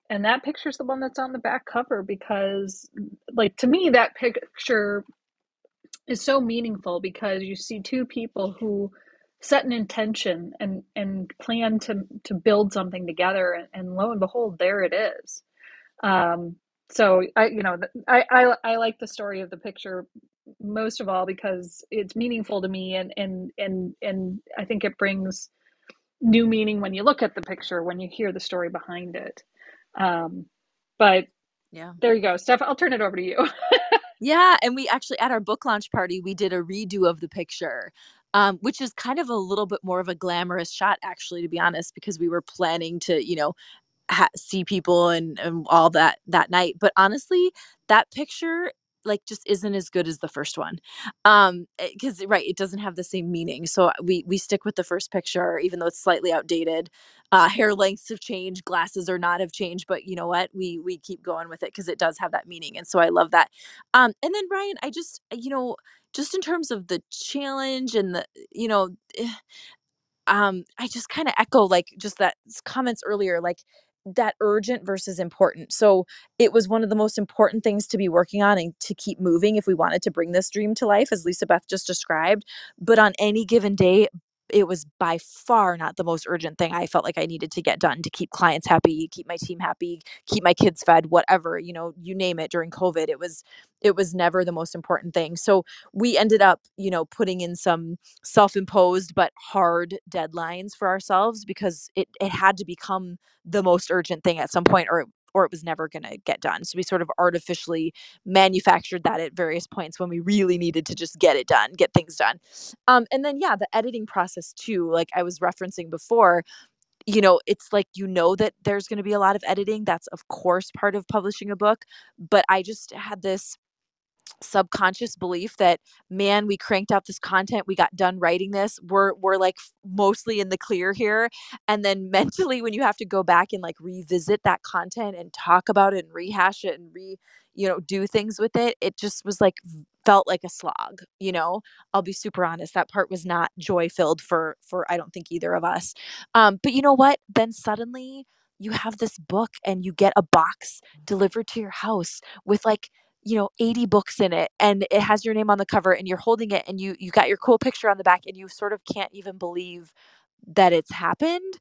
Speaker 1: and that picture's the one that's on the back cover because like to me that picture is so meaningful because you see two people who set an intention and and plan to to build something together. And, and lo and behold there it is. Um, so I, you know, I, I I like the story of the picture most of all because it's meaningful to me, and and and and I think it brings new meaning when you look at the picture, when you hear the story behind it. Um, but
Speaker 2: Yeah.
Speaker 1: there you go, Stef. I'll turn it over to you. *laughs*
Speaker 2: Yeah, and we actually at our book launch party, we did a redo of the picture. Um, which is kind of a little bit more of a glamorous shot, actually, to be honest, because we were planning to, you know, ha- see people and, and all that that night. But honestly, that picture like just isn't as good as the first one um because right it doesn't have the same meaning so we we stick with the first picture even though it's slightly outdated uh hair lengths have changed glasses or not have changed but you know what we we keep going with it because it does have that meaning and so i love that um and then ryan i just you know just in terms of the challenge and the you know eh, um i just kind of echo like just that comments earlier like that urgent versus important. So it was one of the most important things to be working on and to keep moving if we wanted to bring this dream to life as lisa beth just described. But on any given day it was by far not the most urgent thing i felt like i needed to get done to keep clients happy keep my team happy keep my kids fed whatever you know you name it during covid it was it was never the most important thing. So we ended up you know putting in some self-imposed but hard deadlines for ourselves because it it had to become the most urgent thing at some point or or it was never going to get done. So we sort of artificially manufactured that at various points when we really needed to just get it done, get things done. Um and then yeah, the editing process too, like I was referencing before, you know, it's like you know that there's going to be a lot of editing. That's of course part of publishing a book, but I just had this subconscious belief that man we cranked out this content we got done writing this we're we're like mostly in the clear here. And then *laughs* mentally when you have to go back and like revisit that content and talk about it and rehash it and re you know do things with it it just was like felt like a slog you know? I'll be super honest that part was not joy filled for for i don't think either of us. Um but you know what? Then suddenly you have this book and you get a box delivered to your house with like you know 80 books in it and it has your name on the cover and you're holding it and you you got your cool picture on the back and you sort of can't even believe that it's happened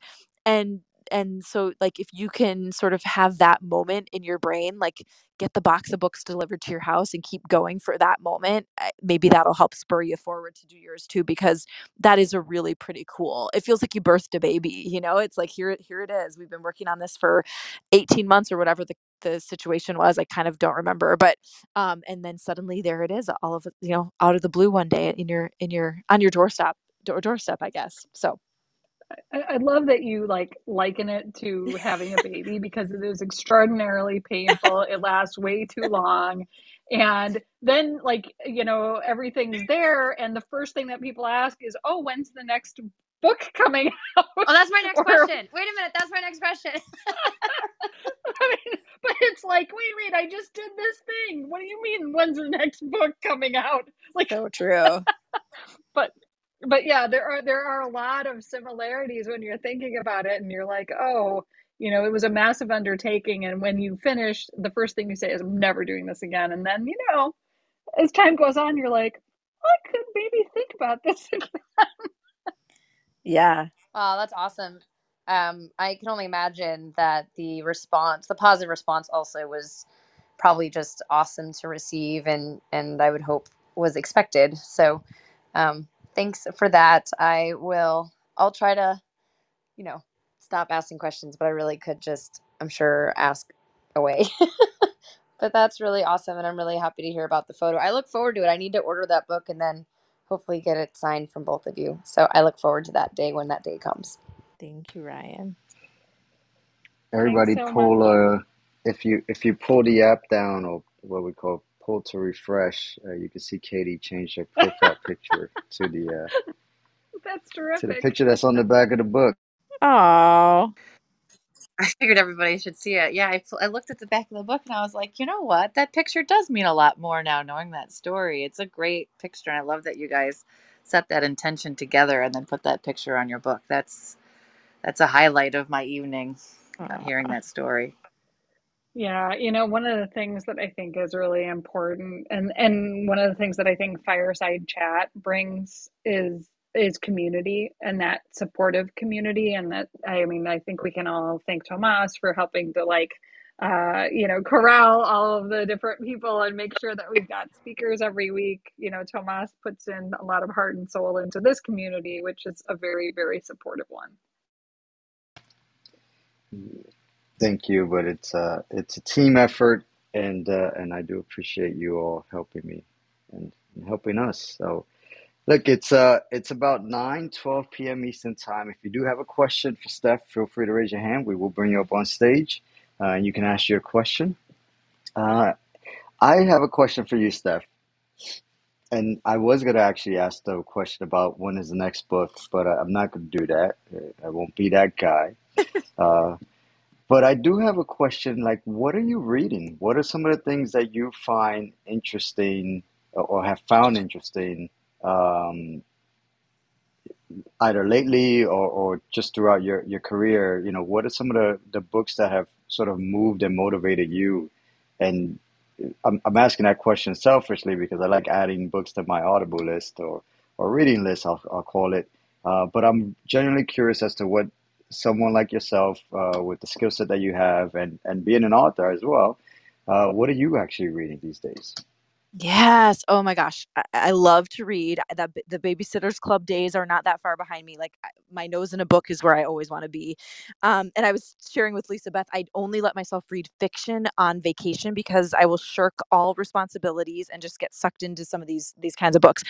Speaker 2: and and so like if you can sort of have that moment in your brain like get the box of books delivered to your house and keep going for that moment uh, maybe that'll help spur you forward to do yours too because that is a really pretty cool it feels like you birthed a baby you know it's like here here it is we've been working on this for 18 months or whatever the the situation was i kind of don't remember but um and then suddenly there it is all of it you know out of the blue one day in your in your on your doorstep door, doorstep i guess so
Speaker 1: I, I love that you like liken it to having a baby *laughs* because it is extraordinarily painful. It lasts way too long. And then like, you know, everything's there and the first thing that people ask is, "Oh, when's the next book coming out?"
Speaker 6: Oh, that's my next *laughs*
Speaker 1: Or
Speaker 6: question. Wait a minute, that's my next question. *laughs*
Speaker 1: I mean, but it's like, "Wait, wait, I just did this thing. What do you mean when's the next book coming out?" *laughs* Like
Speaker 2: so true
Speaker 1: but but yeah there are there are a lot of similarities when you're thinking about it and you're like oh you know it was a massive undertaking and when you finish the first thing you say is i'm never doing this again and then you know as time goes on you're like i could maybe think about this again
Speaker 2: yeah
Speaker 6: Oh, that's awesome. Um, I can only imagine that the response, the positive response, also was probably just awesome to receive, and and I would hope was expected. So, um, thanks for that. I will. I'll try to, you know, stop asking questions, but I really could just, I'm sure, ask away. *laughs* but that's really awesome, and I'm really happy to hear about the photo. I look forward to it. I need to order that book and then hopefully get it signed from both of you. So I look forward to that day when that day comes.
Speaker 2: thank you ryan
Speaker 4: Everybody
Speaker 1: so
Speaker 4: pull uh if you if you pull the app down or what we call pull to refresh, uh, you can see Katie change her *laughs* profile picture to the uh
Speaker 1: that's
Speaker 4: to the picture that's on the back of the book.
Speaker 2: oh
Speaker 3: I figured everybody should see it. Yeah, I, I looked at the back of the book and I was like, you know what? That picture does mean a lot more now, knowing that story. It's a great picture. And I love that you guys set that intention together and then put that picture on your book. That's that's a highlight of my evening, uh, hearing that story.
Speaker 1: Yeah, you know, one of the things that I think is really important and and one of the things that I think Fireside Chat brings is is community and that supportive community and that I mean, I think we can all thank Tomas for helping to like uh, you know, corral all of the different people and make sure that we've got speakers every week. You know, Tomas puts in a lot of heart and soul into this community, which is a very, very supportive one.
Speaker 4: Thank you, but it's a it's a team effort, and uh, and I do appreciate you all helping me and helping us. So. Look, it's uh it's about 9 12 p.m. Eastern time. If you do have a question for Stef, feel free to raise your hand. We will bring you up on stage, uh, and you can ask your question. Uh, I have a question for you, Stef. And I was gonna actually ask the question about when is the next book, but I, I'm not gonna do that. Uh, I won't be that guy. *laughs* Uh, but I do have a question. Like, what are you reading? What are some of the things that you find interesting or or have found interesting? Um, either lately or, or just throughout your, your career, you know, what are some of the, the books that have sort of moved and motivated you? And I'm, I'm asking that question selfishly because I like adding books to my Audible list or, or reading list, I'll, I'll call it. Uh, but I'm genuinely curious as to what someone like yourself, uh, with the skill set that you have and, and being an author as well, uh, what are you actually reading these days?
Speaker 2: Yes. Oh my gosh. I, I love to read. I- That the Babysitters Club days are not that far behind me. Like my nose in a book is where I always want to be. Um, and I was sharing with Lisa Beth, I'd only let myself read fiction on vacation because I will shirk all responsibilities and just get sucked into some of these these kinds of books.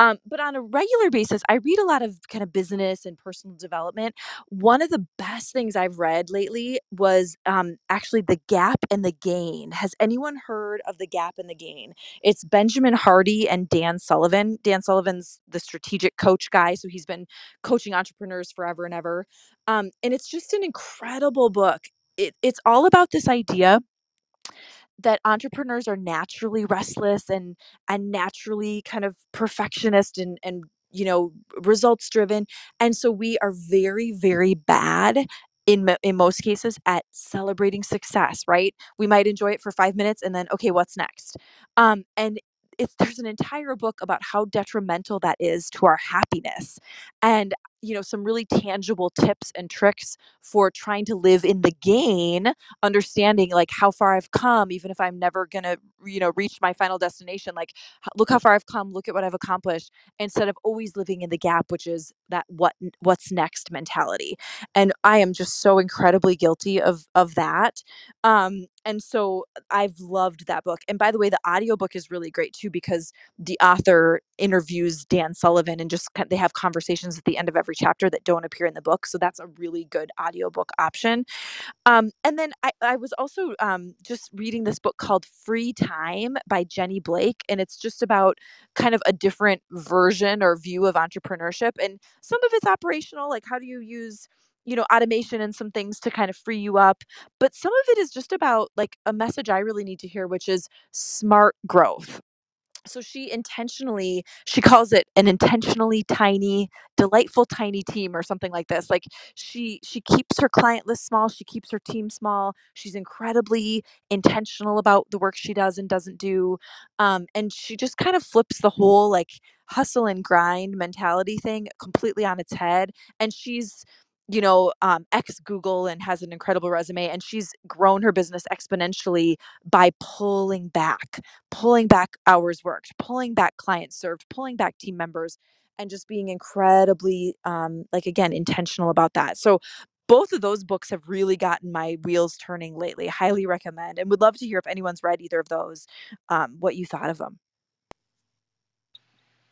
Speaker 2: Um, but on a regular basis, I read a lot of kind of business and personal development. One of the best things I've read lately was um, actually The Gap and the Gain. Has anyone heard of The Gap and the Gain? It's Benjamin Hardy and Dan Sullivan. Dan Sullivan's the strategic coach guy, so he's been coaching entrepreneurs forever and ever. Um, and it's just an incredible book. It, it's all about this idea that entrepreneurs are naturally restless and and naturally kind of perfectionist and and you know results driven and so we are very very bad in in most cases at celebrating success right? We might enjoy it for 5 minutes and then okay what's next? Um and it's there's an entire book about how detrimental that is to our happiness and you know some really tangible tips and tricks for trying to live in the gain understanding like how far I've come, even if I'm never gonna, you know, reach my final destination. Like, look how far I've come. Look at what I've accomplished. Instead of always living in the gap, which is that what what's next mentality. And I am just so incredibly guilty of of that. Um, and so I've loved that book. And by the way, the audiobook is really great too because the author interviews Dan Sullivan and just they have conversations at the end of every chapter that don't appear in the book. So that's a really good audiobook option um, and then I, I was also um, just reading this book called Free Time by Jenny Blake. And it's just about kind of a different version or view of entrepreneurship. And some of it's operational, like how do you use you know automation and some things to kind of free you up but some of it is just about like a message i really need to hear which is smart growth. So she intentionally she calls it an intentionally tiny delightful tiny team or something like this like she she keeps her client list small she keeps her team small she's incredibly intentional about the work she does and doesn't do um, and she just kind of flips the whole like hustle and grind mentality thing completely on its head and she's you know um, ex google and has an incredible resume and she's grown her business exponentially by pulling back pulling back hours worked, pulling back clients served, pulling back team members, and just being incredibly, um, like again, intentional about that. So both of those books have really gotten my wheels turning lately. Highly recommend, and would love to hear if anyone's read either of those, um, what you thought of them.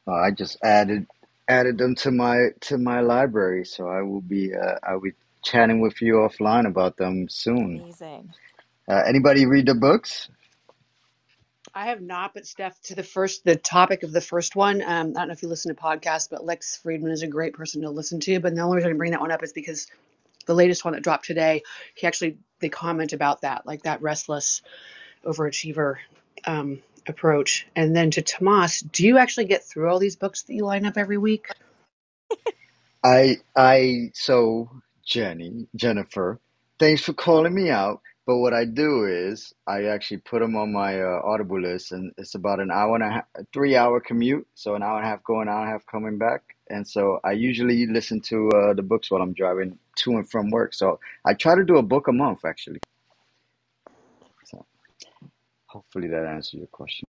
Speaker 4: Uh, I just added added them to my to my library, so I will be uh, I will be chatting with you offline about them soon.
Speaker 2: Amazing.
Speaker 4: Uh, anybody read the books?
Speaker 8: I have not, but Stef, to the first, the topic of the first one, um, I don't know if you listen to podcasts, but Lex Fridman is a great person to listen to. But the only reason I bring that one up is because the latest one that dropped today, he actually they comment about that, like that restless overachiever um, approach. And then to Tomas, do you actually get through all these books that you line up every week? *laughs*
Speaker 4: I I so Jenny Jennifer, thanks for calling me out. But what I do is I actually put them on my uh, Audible list, and it's about an hour and a half, a three hour commute, so an hour and a half going, hour and a half coming back. And so I usually listen to uh, the books while I'm driving to and from work. So I try to do a book a month, actually. Hopefully that answers your question.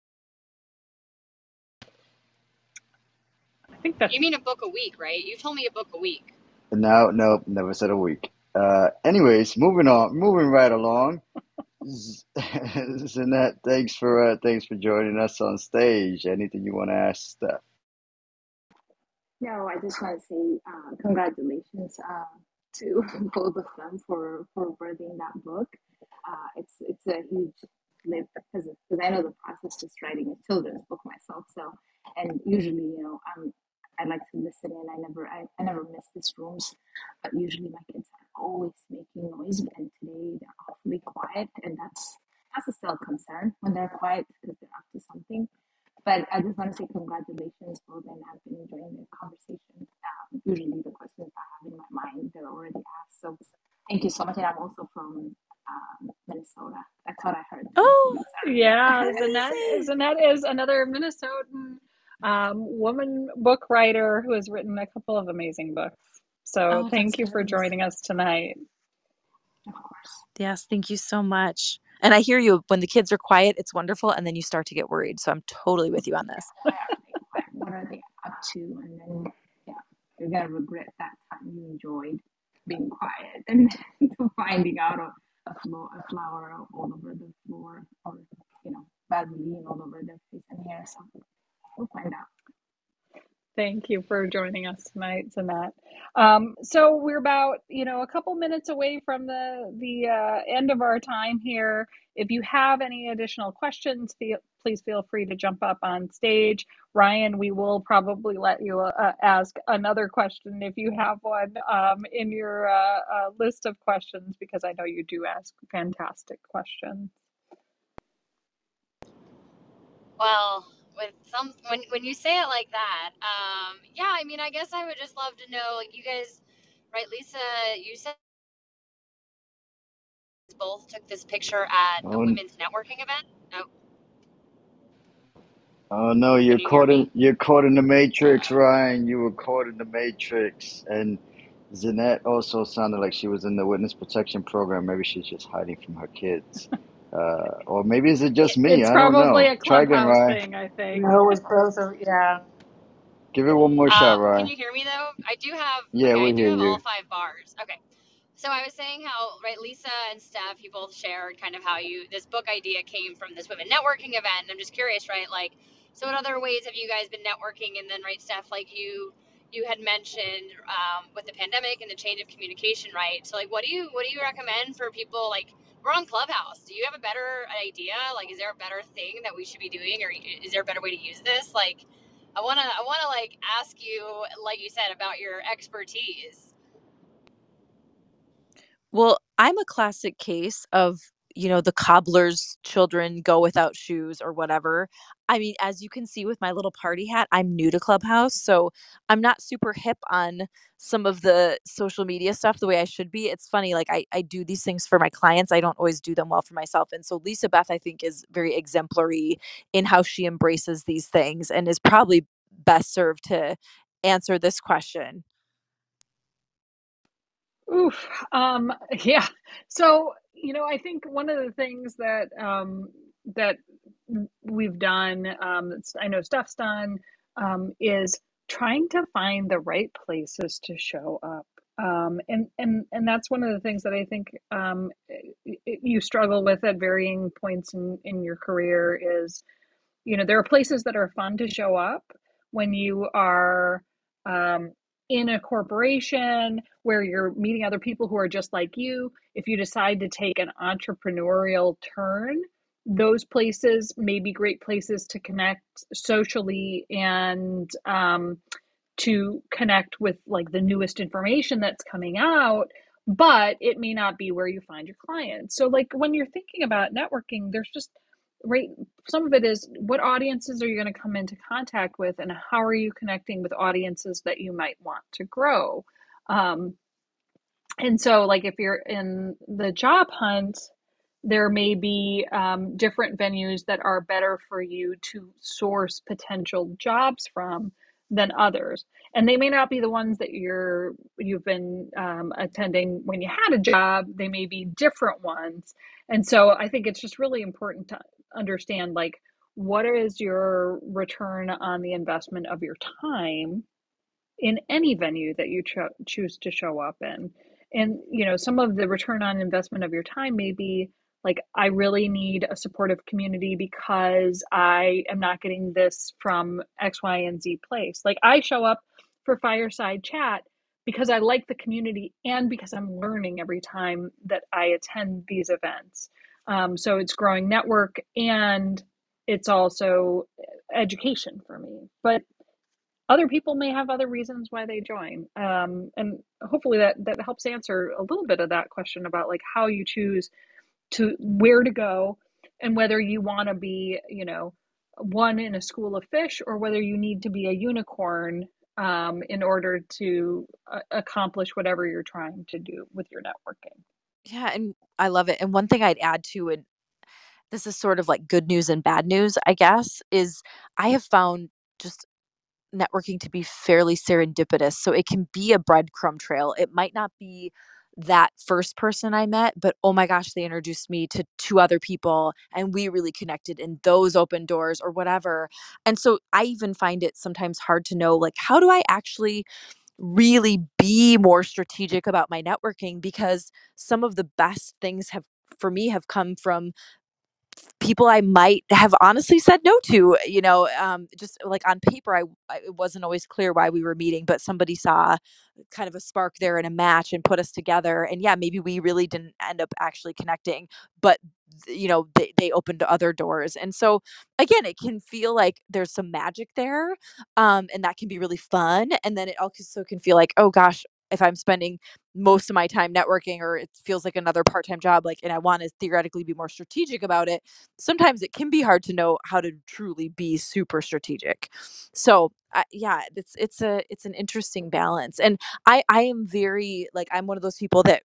Speaker 1: I think that
Speaker 10: You mean a book a week, right? You told me a book a week.
Speaker 4: No, no, never said a week. Uh, anyways, moving on, moving right along. Z- *laughs* Zanette, thanks for uh, thanks for joining us on stage. Anything you want to ask Stef?
Speaker 11: No, I just want to say uh, congratulations uh, to *laughs* both of them for for writing that book. Uh, it's it's a huge lift because because I know the process just writing a children's book myself. So and usually you know I'm I like to listen in. I never I, I never miss these rooms, but usually my kids are always making noise. And today they're awfully quiet, and that's that's a still concern when they're quiet because they're up to something. But I just want to say congratulations, both, and I've been enjoying the conversation. Um, usually, the questions I have in my mind they're already asked. So, thank you so much. And I'm also from um, Minnesota. I thought I heard
Speaker 2: Oh,
Speaker 11: Minnesota.
Speaker 1: Yeah,
Speaker 11: Yeah.
Speaker 1: Zanette. Zanette is another Minnesotan um, woman book writer who has written a couple of amazing books. So
Speaker 2: Oh,
Speaker 1: thank you for joining us tonight.
Speaker 11: Of course.
Speaker 2: Yes, thank you so much. And I hear you. When the kids are quiet, it's wonderful, and then you start to get worried. So I'm totally with you on this. *laughs*
Speaker 11: Why are they quiet? What are they up to? And then, yeah, you're gonna regret that time you enjoyed being quiet and *laughs* finding out a, floor, a flower all over the floor or, you know, Vaseline all over their face and hair. So we'll find out.
Speaker 1: Thank you for joining us tonight, Zanette. Um, so we're about, you know, a couple minutes away from the the uh, end of our time here. If you have any additional questions, feel, please feel free to jump up on stage. Ryan, we will probably let you uh, ask another question if you have one um, in your uh, uh, list of questions, because I know you do ask fantastic questions.
Speaker 10: Well, with some when when you say it like that, um, yeah, I mean, I guess I would just love to know, like you guys, right, Lisa, you said both took this picture at a women's networking event. Oh,
Speaker 4: oh no, you're
Speaker 10: you hear
Speaker 4: caught in
Speaker 10: me?
Speaker 4: you're caught in the matrix, Ryan. You were caught in the matrix, and Zanette also sounded like she was in the witness protection program. Maybe she's just hiding from her kids, *laughs* uh, or maybe is it just me?
Speaker 1: It's
Speaker 4: I don't
Speaker 1: probably
Speaker 4: know.
Speaker 1: a
Speaker 4: Try again,
Speaker 1: clubhouse
Speaker 4: Ryan.
Speaker 1: thing, I think.
Speaker 8: No, it was both of yeah.
Speaker 4: Give it one more shot,
Speaker 10: Um, can
Speaker 4: Ryan.
Speaker 10: you hear me though? I do have
Speaker 4: Yeah,
Speaker 10: okay, I
Speaker 4: we
Speaker 10: do
Speaker 4: hear
Speaker 10: have all
Speaker 4: you.
Speaker 10: five bars. Okay. So I was saying how right Lisa and Stef, you both shared kind of how you this book idea came from this women networking event. And I'm just curious, right? Like, so what other ways have you guys been networking? And then right, Stef, like you you had mentioned um, with the pandemic and the change of communication, right? So like, what do you what do you recommend for people? Like, we're on Clubhouse. Do you have a better idea? Like, is there a better thing that we should be doing, or is there a better way to use this? Like, I wanna I wanna like ask you, like you said, about your expertise.
Speaker 2: Well, I'm a classic case of, you know, the cobbler's children go without shoes or whatever. I mean, as you can see with my little party hat, I'm new to Clubhouse, so I'm not super hip on some of the social media stuff the way I should be. It's funny, like I, I do these things for my clients. I don't always do them well for myself. And so Lisa Beth, I think, is very exemplary in how she embraces these things and is probably best served to answer this question.
Speaker 1: Oof. Um, *laughs* yeah. So, you know, I think one of the things that um, that we've done, um, I know Stef's done, um, is trying to find the right places to show up. Um, and and and that's one of the things that I think um, y- y- you struggle with at varying points in in your career is you know there are places that are fun to show up when you are um, in a corporation where you're meeting other people who are just like you if you decide to take an entrepreneurial turn those places may be great places to connect socially and um, to connect with like the newest information that's coming out but it may not be where you find your clients. So like when you're thinking about networking there's just right some of it is what audiences are you going to come into contact with and how are you connecting with audiences that you might want to grow? Um, and so like if you're in the job hunt there may be um, different venues that are better for you to source potential jobs from than others. And they may not be the ones that you're you've been um, attending when you had a job. They may be different ones. And so i think it's just really important to understand like what is your return on the investment of your time in any venue that you cho- choose to show up in. And, you know, some of the return on investment of your time may be like, I really need a supportive community because I am not getting this from X, Y, and Z place. Like, I show up for Fireside Chat because I like the community and because I'm learning every time that I attend these events. Um, so it's growing network and it's also education for me. But other people may have other reasons why they join um, and hopefully that that helps answer a little bit of that question about like how you choose to where to go and whether you want to be you know one in a school of fish or whether you need to be a unicorn um, in order to uh, accomplish whatever you're trying to do with your networking
Speaker 2: Yeah, and I love it. And one thing I'd add to it, this is sort of like good news and bad news, I guess, is I have found just networking to be fairly serendipitous. So it can be a breadcrumb trail. It might not be that first person I met, but oh my gosh, they introduced me to two other people and we really connected in those open doors or whatever. And so I even find it sometimes hard to know like how do I actually really be more strategic about my networking because some of the best things have for me have come from people I might have honestly said no to, you know, um, just like on paper, I, I it wasn't always clear why we were meeting, but somebody saw kind of a spark there and a match and put us together. And yeah, maybe we really didn't end up actually connecting, but you know, they, they opened other doors. And so again, it can feel like there's some magic there. Um, and that can be really fun. And then it also can feel like, oh gosh, if I'm spending most of my time networking or it feels like another part-time job like and I want to theoretically be more strategic about it sometimes it can be hard to know how to truly be super strategic so yeah it's it's a it's an interesting balance and I I am very like I'm one of those people that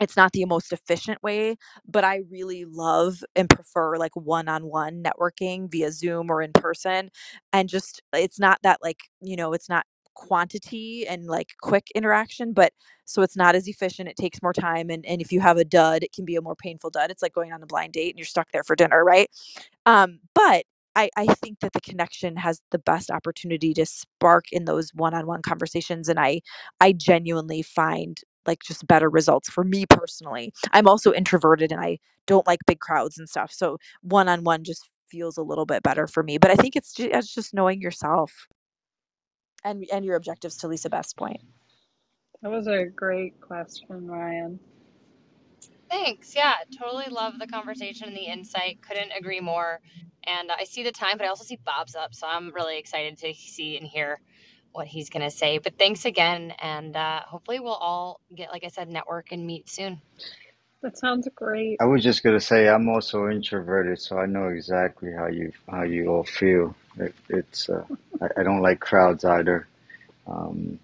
Speaker 2: it's not the most efficient way, but I really love and prefer like one-on-one networking via Zoom or in person. And just it's not that like, you know, it's not quantity and like quick interaction, but so it's not as efficient. It takes more time. And, and if you have a dud, it can be a more painful dud. It's like going on a blind date and you're stuck there for dinner, right? Um, but I, I think that the connection has the best opportunity to spark in those one-on-one conversations. And I I genuinely find like just better results for me personally. I'm also introverted and I don't like big crowds and stuff. So one-on-one just feels a little bit better for me. But I think it's just, it's just knowing yourself and and your objectives to Lisa Beth's point.
Speaker 1: that was a great question ryan
Speaker 10: Thanks. Yeah, totally love the conversation and the insight. Couldn't agree more. And I see the time, but I also see Bob's up, so I'm really excited to see and hear what he's going to say. But thanks again, and uh, hopefully we'll all get, like I said, network and meet soon.
Speaker 1: that sounds great
Speaker 4: I was just gonna say I'm also introverted, so I know exactly how you how you all feel. It, it's uh, I, I don't like crowds either. Um,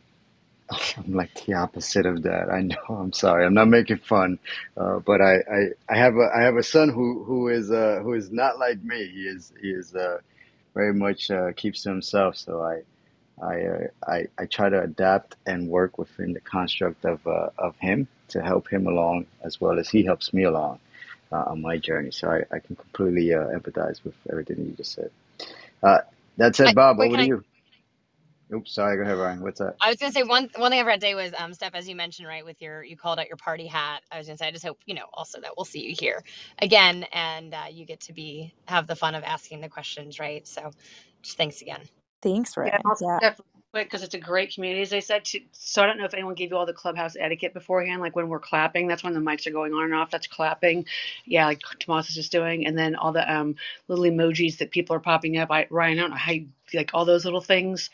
Speaker 4: *laughs* I'm like the opposite of that. I know. I'm sorry. I'm not making fun, uh, but I, I, I have a I have a son who who is uh, who is not like me. He is he is uh, very much uh, keeps to himself. So I I, uh, I I try to adapt and work within the construct of uh, of him to help him along as well as he helps me along on my journey. So I, I can completely empathize with everything you just said. Uh, that said,
Speaker 10: I,
Speaker 4: Bob,
Speaker 10: wait,
Speaker 4: over
Speaker 10: can
Speaker 4: to
Speaker 10: I
Speaker 4: you. Oops, sorry. Go ahead, Ryan. What's that?
Speaker 10: I was gonna say one one thing I forgot to say was um Stef, as you mentioned, right, with your you called out your party hat. I was gonna say I just hope, you know, also that we'll see you here again and uh, you get to be have the fun of asking the questions, right? So just thanks again.
Speaker 2: Thanks,
Speaker 8: Yeah,
Speaker 2: Ryan.
Speaker 8: I'll
Speaker 2: Yeah.
Speaker 8: definitely quick because it's a great community, as I said. To, so I don't know if anyone gave you all the clubhouse etiquette beforehand, like when we're clapping. That's when the mics are going on and off. That's clapping. Yeah, like Tomas is just doing, and then all the um little emojis that people are popping up. I Ryan, I don't know how you like all those little things.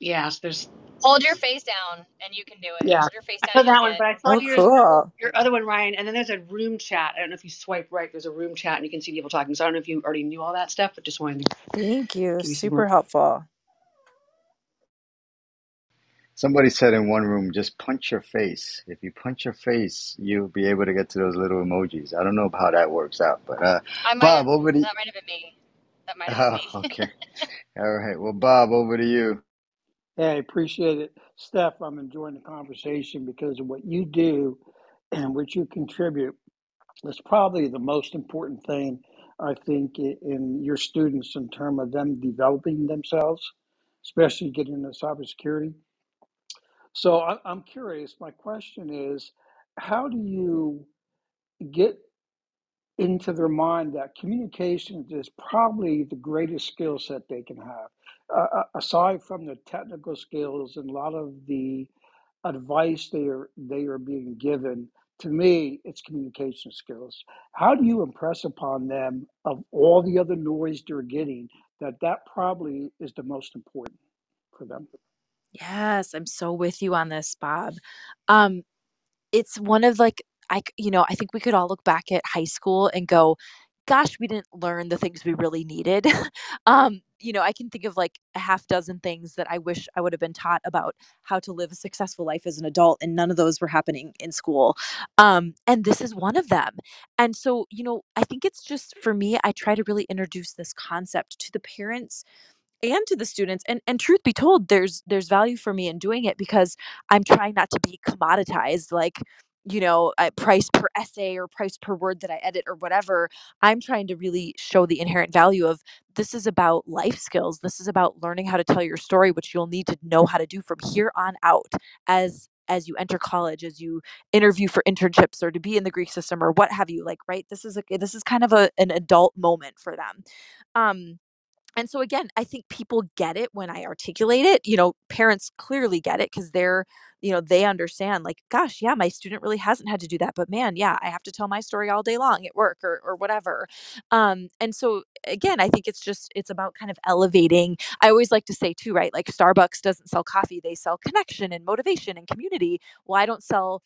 Speaker 8: Yes, there's
Speaker 10: Hold your face down and you can do it.
Speaker 8: yeah.
Speaker 10: Hold your face down
Speaker 8: know
Speaker 10: and you'll
Speaker 8: that one, but I saw
Speaker 2: Oh,
Speaker 8: yours,
Speaker 2: cool.
Speaker 8: your other one, Ryan, and then there's a room chat. I don't know if you swipe right. There's a room chat, and you can see people talking. So I don't know if you already knew all that stuff, but just wanted to
Speaker 2: Thank you.
Speaker 8: give you some more.
Speaker 2: Super helpful.
Speaker 4: Somebody said in one room, just punch your face. If you punch your face, you'll be able to get to those little emojis. I don't know how that works out, but uh,
Speaker 10: I might have
Speaker 4: Bob, over to you.
Speaker 10: that might have been me. that might help
Speaker 4: Oh,
Speaker 10: me.
Speaker 4: okay. *laughs* All right. Well, Bob, over to you.
Speaker 12: Hey, I appreciate it. Stef, I'm enjoying the conversation because of what you do and what you contribute is probably the most important thing, I think, in your students in terms of them developing themselves, especially getting into cybersecurity. So I, I'm curious. My question is, how do you get into their mind that communication is probably the greatest skill set they can have. Uh, aside from the technical skills and a lot of the advice they are they are being given, to me, it's communication skills. How do you impress upon them of all the other noise they're getting that that probably is the most important for them?
Speaker 2: Yes, I'm so with you on this, Bob. Um, it's one of like I you know, I think we could all look back at high school and go, gosh, we didn't learn the things we really needed. *laughs* um, you know, I can think of like a half dozen things that I wish I would have been taught about how to live a successful life as an adult, and none of those were happening in school. Um, and this is one of them. And so, you know, I think it's just for me, I try to really introduce this concept to the parents and to the students and and truth be told there's there's value for me in doing it because i'm trying not to be commoditized like you know at price per essay or price per word that i edit or whatever. I'm trying to really show the inherent value of this is about life skills. This is about learning how to tell your story which you'll need to know how to do from here on out as as you enter college as you interview for internships or to be in the greek system or what have you like right? This is a this is kind of a, an adult moment for them. Um and so again i think people get it when i articulate it you know parents clearly get it because they're you know they understand like gosh yeah my student really hasn't had to do that but man yeah i have to tell my story all day long at work or, or whatever. Um and so again i think it's just it's about kind of elevating i always like to say too right like starbucks doesn't sell coffee they sell connection and motivation and community. Well i don't sell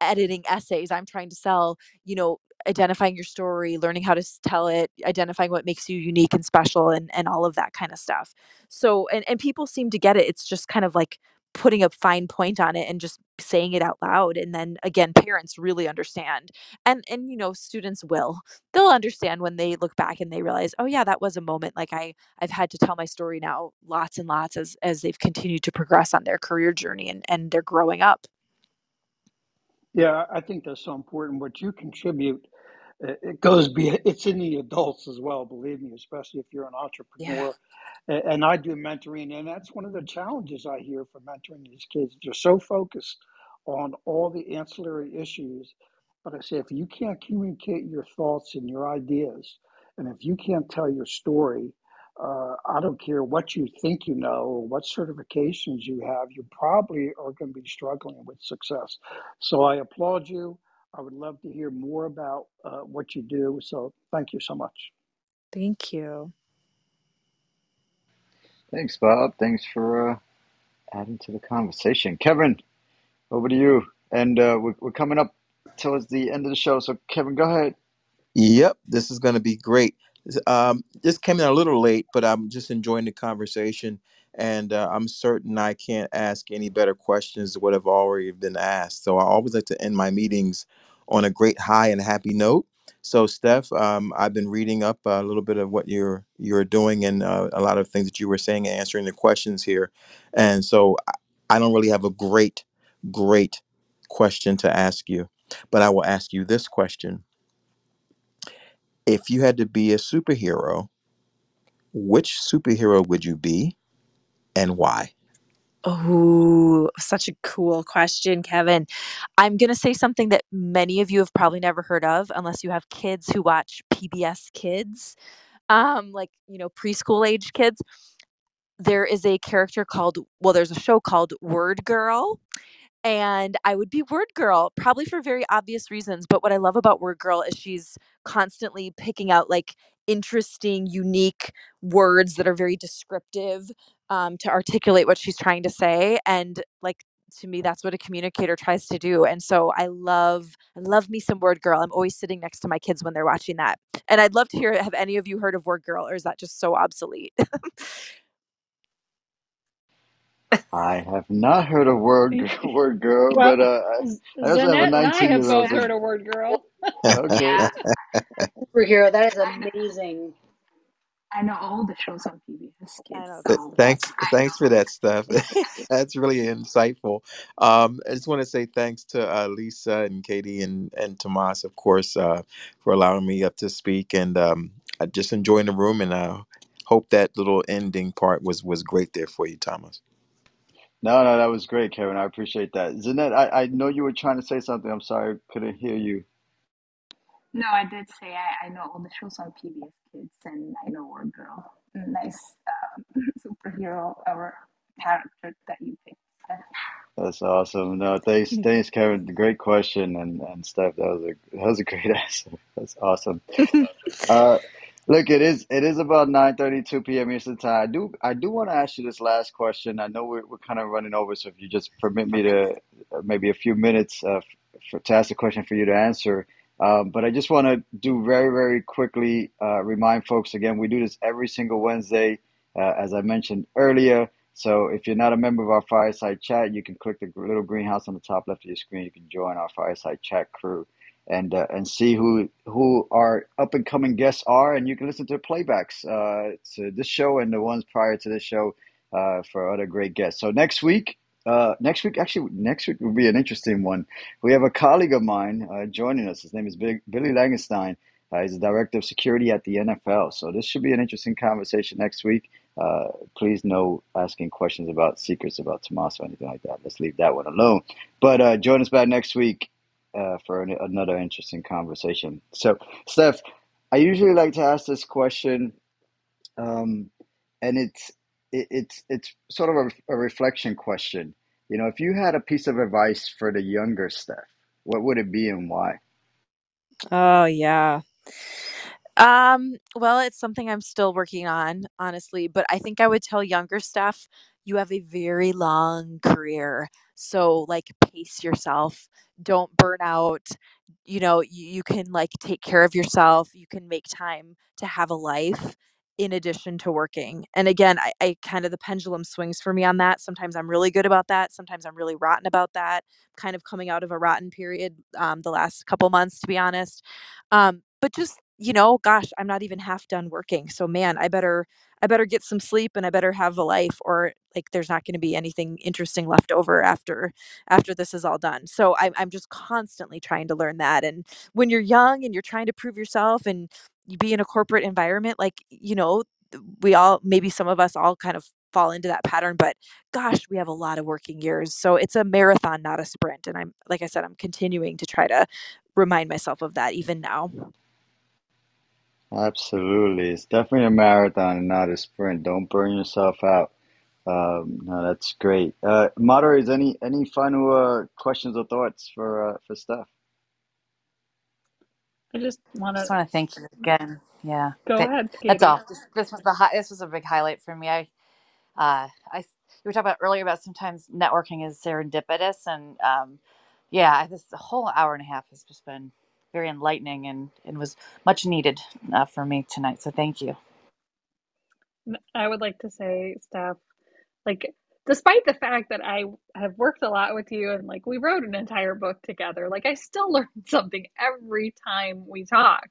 Speaker 2: editing essays i'm trying to sell you know identifying your story, learning how to tell it, identifying what makes you unique and special and and all of that kind of stuff. So and and people seem to get it. It's just kind of like putting a fine point on it and just saying it out loud and then again parents really understand and and you know students will they'll understand when they look back and they realize oh yeah that was a moment like i i've had to tell my story now lots and lots as as they've continued to progress on their career journey and and they're growing up
Speaker 12: Yeah, I think that's so important. What you contribute, it it goes be it's in the adults as well. Believe me, especially if you're an
Speaker 2: yeah
Speaker 12: entrepreneur. A- And I do mentoring, and that's one of the challenges I hear from mentoring these kids. They're so focused on all the ancillary issues, but I say if you can't communicate your thoughts and your ideas, and if you can't tell your story, uh, I don't care what you think you know or what certifications you have, you probably are going to be struggling with success. So I applaud you. I would love to hear more about uh, what you do. So thank you so much.
Speaker 2: thank you
Speaker 4: Thanks, Bob. Thanks for uh, adding to the conversation. Kevin, over to you. And uh, we're, we're coming up towards the end of the show. So, Kevin, go ahead.
Speaker 13: Yep, this is going to be great. Um, this came in a little late, but I'm just enjoying the conversation, and uh, I'm certain I can't ask any better questions than what have already been asked. So I always like to end my meetings on a great high and happy note. So, Stef, um, I've been reading up a little bit of what you're you're doing and uh, a lot of things that you were saying and answering the questions here, and so I I don't really have a great, great question to ask you, but I will ask you this question if you had to be a superhero, which superhero would you be and why?
Speaker 2: Oh, such a cool question, Kevin. I'm going to say something that many of you have probably never heard of unless you have kids who watch PBS Kids, um, like, you know, preschool age kids. There is a character called, well, there's a show called Word Girl and I would be Word Girl, probably for very obvious reasons. But what I love about Word Girl is she's constantly picking out like interesting, unique words that are very descriptive um, to articulate what she's trying to say. And like to me, that's what a communicator tries to do. And so I love, I love me some Word Girl. I'm always sitting next to my kids when they're watching that. And I'd love to hear, have any of you heard of Word Girl, or is that just so obsolete?
Speaker 4: I have not heard a word *laughs* word girl,
Speaker 1: Well,
Speaker 4: but uh,
Speaker 1: Z-
Speaker 4: I I also have a
Speaker 1: Zanette and I have
Speaker 4: year
Speaker 1: both
Speaker 4: old.
Speaker 1: heard a word girl. *laughs*
Speaker 4: Okay.
Speaker 8: Yeah, *laughs* superhero. That is amazing.
Speaker 11: I know all the shows on PBS
Speaker 2: I
Speaker 11: Kids,
Speaker 2: know
Speaker 13: Th-
Speaker 2: this
Speaker 11: so
Speaker 13: Thanks.
Speaker 11: I
Speaker 13: thanks for that stuff. *laughs* *laughs* That's really insightful. Um, I just want to say thanks to uh, Lisa and Katie and and Tomas, of course, uh, for allowing me up to speak. And um, I just enjoying the room, and I hope that little ending part was was great there for you, Thomas.
Speaker 4: No, no, that was great, Kevin. I appreciate that. Zanette, I, I know you were trying to say something. I'm sorry, couldn't hear you.
Speaker 11: No, I did say I, I know all the shows on PBS Kids, and I know Word Girl. Nice um, *laughs* superhero or character that you picked.
Speaker 4: That's awesome. No, thanks, thanks, Kevin. Great question and and stuff. That was a that was a great *laughs* answer. That's awesome. *laughs* Uh, look, it is it is about 9:32 p.m. Eastern time. I do I do want to ask you this last question. I know we're we're kind of running over, so if you just permit me to uh, maybe a few minutes uh, for, to ask a question for you to answer. Um, but I just want to do very very quickly uh, remind folks again. We do this every single Wednesday, uh, as I mentioned earlier. So if you're not a member of our fireside chat, you can click the little greenhouse on the top left of your screen. You can join our fireside chat crew and uh, and see who who our up and coming guests are, and you can listen to playbacks uh, to this show and the ones prior to this show uh, for other great guests. So next week, uh, next week actually next week will be an interesting one. We have a colleague of mine uh, joining us. His name is Big, Billy Langenstein. Uh, he's the director of security at the NFL. So this should be an interesting conversation next week. Uh, please no asking questions about secrets about Tomas or anything like that. Let's leave that one alone. But uh, join us back next week uh, for an, another interesting conversation. So, Stef, I usually like to ask this question, um, and it's it, it's it's sort of a, a reflection question. You know, if you had a piece of advice for the younger Stef, what would it be and why?
Speaker 2: Oh yeah. Um, well, it's something I'm still working on, honestly, but I think I would tell younger Stef, you have a very long career. So like pace yourself. Don't burn out. You know, you, you can like take care of yourself. You can make time to have a life in addition to working. And again, I, I kind of the pendulum swings for me on that. Sometimes I'm really good about that. Sometimes I'm really rotten about that. Kind of coming out of a rotten period um, the last couple months, to be honest. Um, but just, you know, gosh, I'm not even half done working. So man, I better I better get some sleep and I better have a life or like there's not going to be anything interesting left over after after this is all done. So I I'm just constantly trying to learn that. And when you're young and you're trying to prove yourself and you be in a corporate environment, like, you know, we all maybe some of us all kind of fall into that pattern, but gosh, we have a lot of working years. So it's a marathon, not a sprint. And I'm like I said, I'm continuing to try to remind myself of that even now.
Speaker 4: Absolutely, it's definitely a marathon and not a sprint. Don't burn yourself out. Um, no, that's great. Uh, moderators, any any final uh, questions or thoughts for uh, for Stef?
Speaker 1: I just want
Speaker 3: Just
Speaker 1: to
Speaker 3: want to thank you again. Yeah,
Speaker 1: go ahead,
Speaker 3: that's
Speaker 1: Katie.
Speaker 3: all. This, this was the hi- this was a big highlight for me. I uh, I you were talking about earlier about sometimes networking is serendipitous, and um, yeah, this whole hour and a half has just been very enlightening and and was much needed uh, for me tonight. So thank you.
Speaker 1: I would like to say, Stef, like, despite the fact that I have worked a lot with you and like we wrote an entire book together, like, I still *laughs* learn something every time we talk,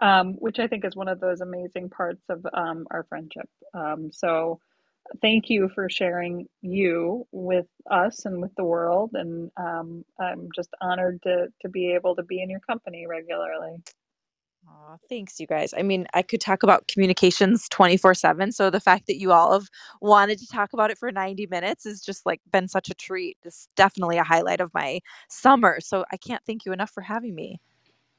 Speaker 1: um, which I think is one of those amazing parts of um, our friendship. Um, so, thank you for sharing you with us and with the world. And um, I'm just honored to, to be able to be in your company regularly.
Speaker 2: Thanks, you guys. I mean, I could talk about communications 24 7. So the fact that you all have wanted to talk about it for 90 minutes is just like been such a treat. It's definitely a highlight of my summer. So I can't thank you enough for having me.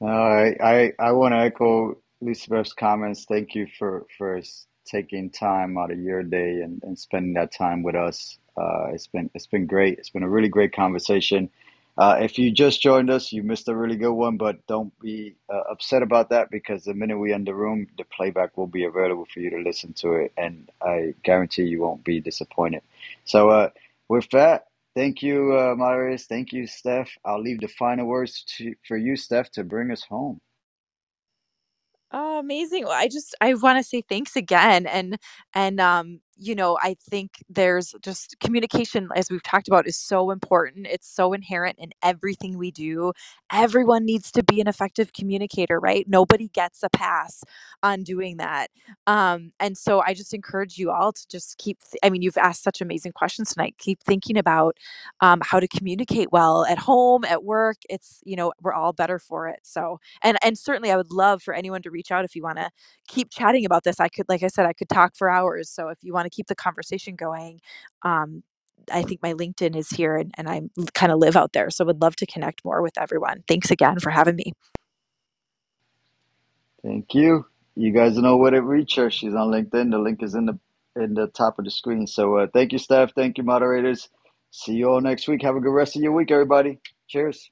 Speaker 4: No, I I, I want to echo Lisa Beth's comments. Thank you for for taking time out of your day and, and spending that time with us. Uh, it's been it's been great. It's been a really great conversation. Uh, if you just joined us, you missed a really good one, but don't be uh, upset about that because the minute we end the room, the playback will be available for you to listen to it, and I guarantee you won't be disappointed. So, uh, with that. Thank you, uh. Thank you, Stef. I'll leave the final words to, for you, Stef, to bring us home.
Speaker 2: Oh, Oh, amazing. Well, I just I want to say thanks again and and um you know, I think there's just communication as we've talked about is so important. It's so inherent in everything we do. Everyone needs to be an effective communicator, right? Nobody gets a pass on doing that. Um and so I just encourage you all to just keep th- I mean, you've asked such amazing questions tonight. Keep thinking about um how to communicate well at home, at work. It's, you know, we're all better for it. So and and certainly I would love for anyone to reach out if you want to keep chatting about this. I could like I said I could talk for hours. So if you want to keep the conversation going, um I think my LinkedIn is here and, and I kind of live out there. So would love to connect more with everyone. Thanks again for having me.
Speaker 4: Thank you. You guys know where to reach her. She's on LinkedIn. The link is in the in the top of the screen. So uh, thank you, Stef. Thank you, moderators. See you all next week. Have a good rest of your week, everybody. Cheers.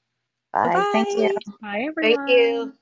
Speaker 3: Bye. Thank you.
Speaker 2: Bye-bye.
Speaker 1: Bye,
Speaker 8: Thank you.
Speaker 1: everyone.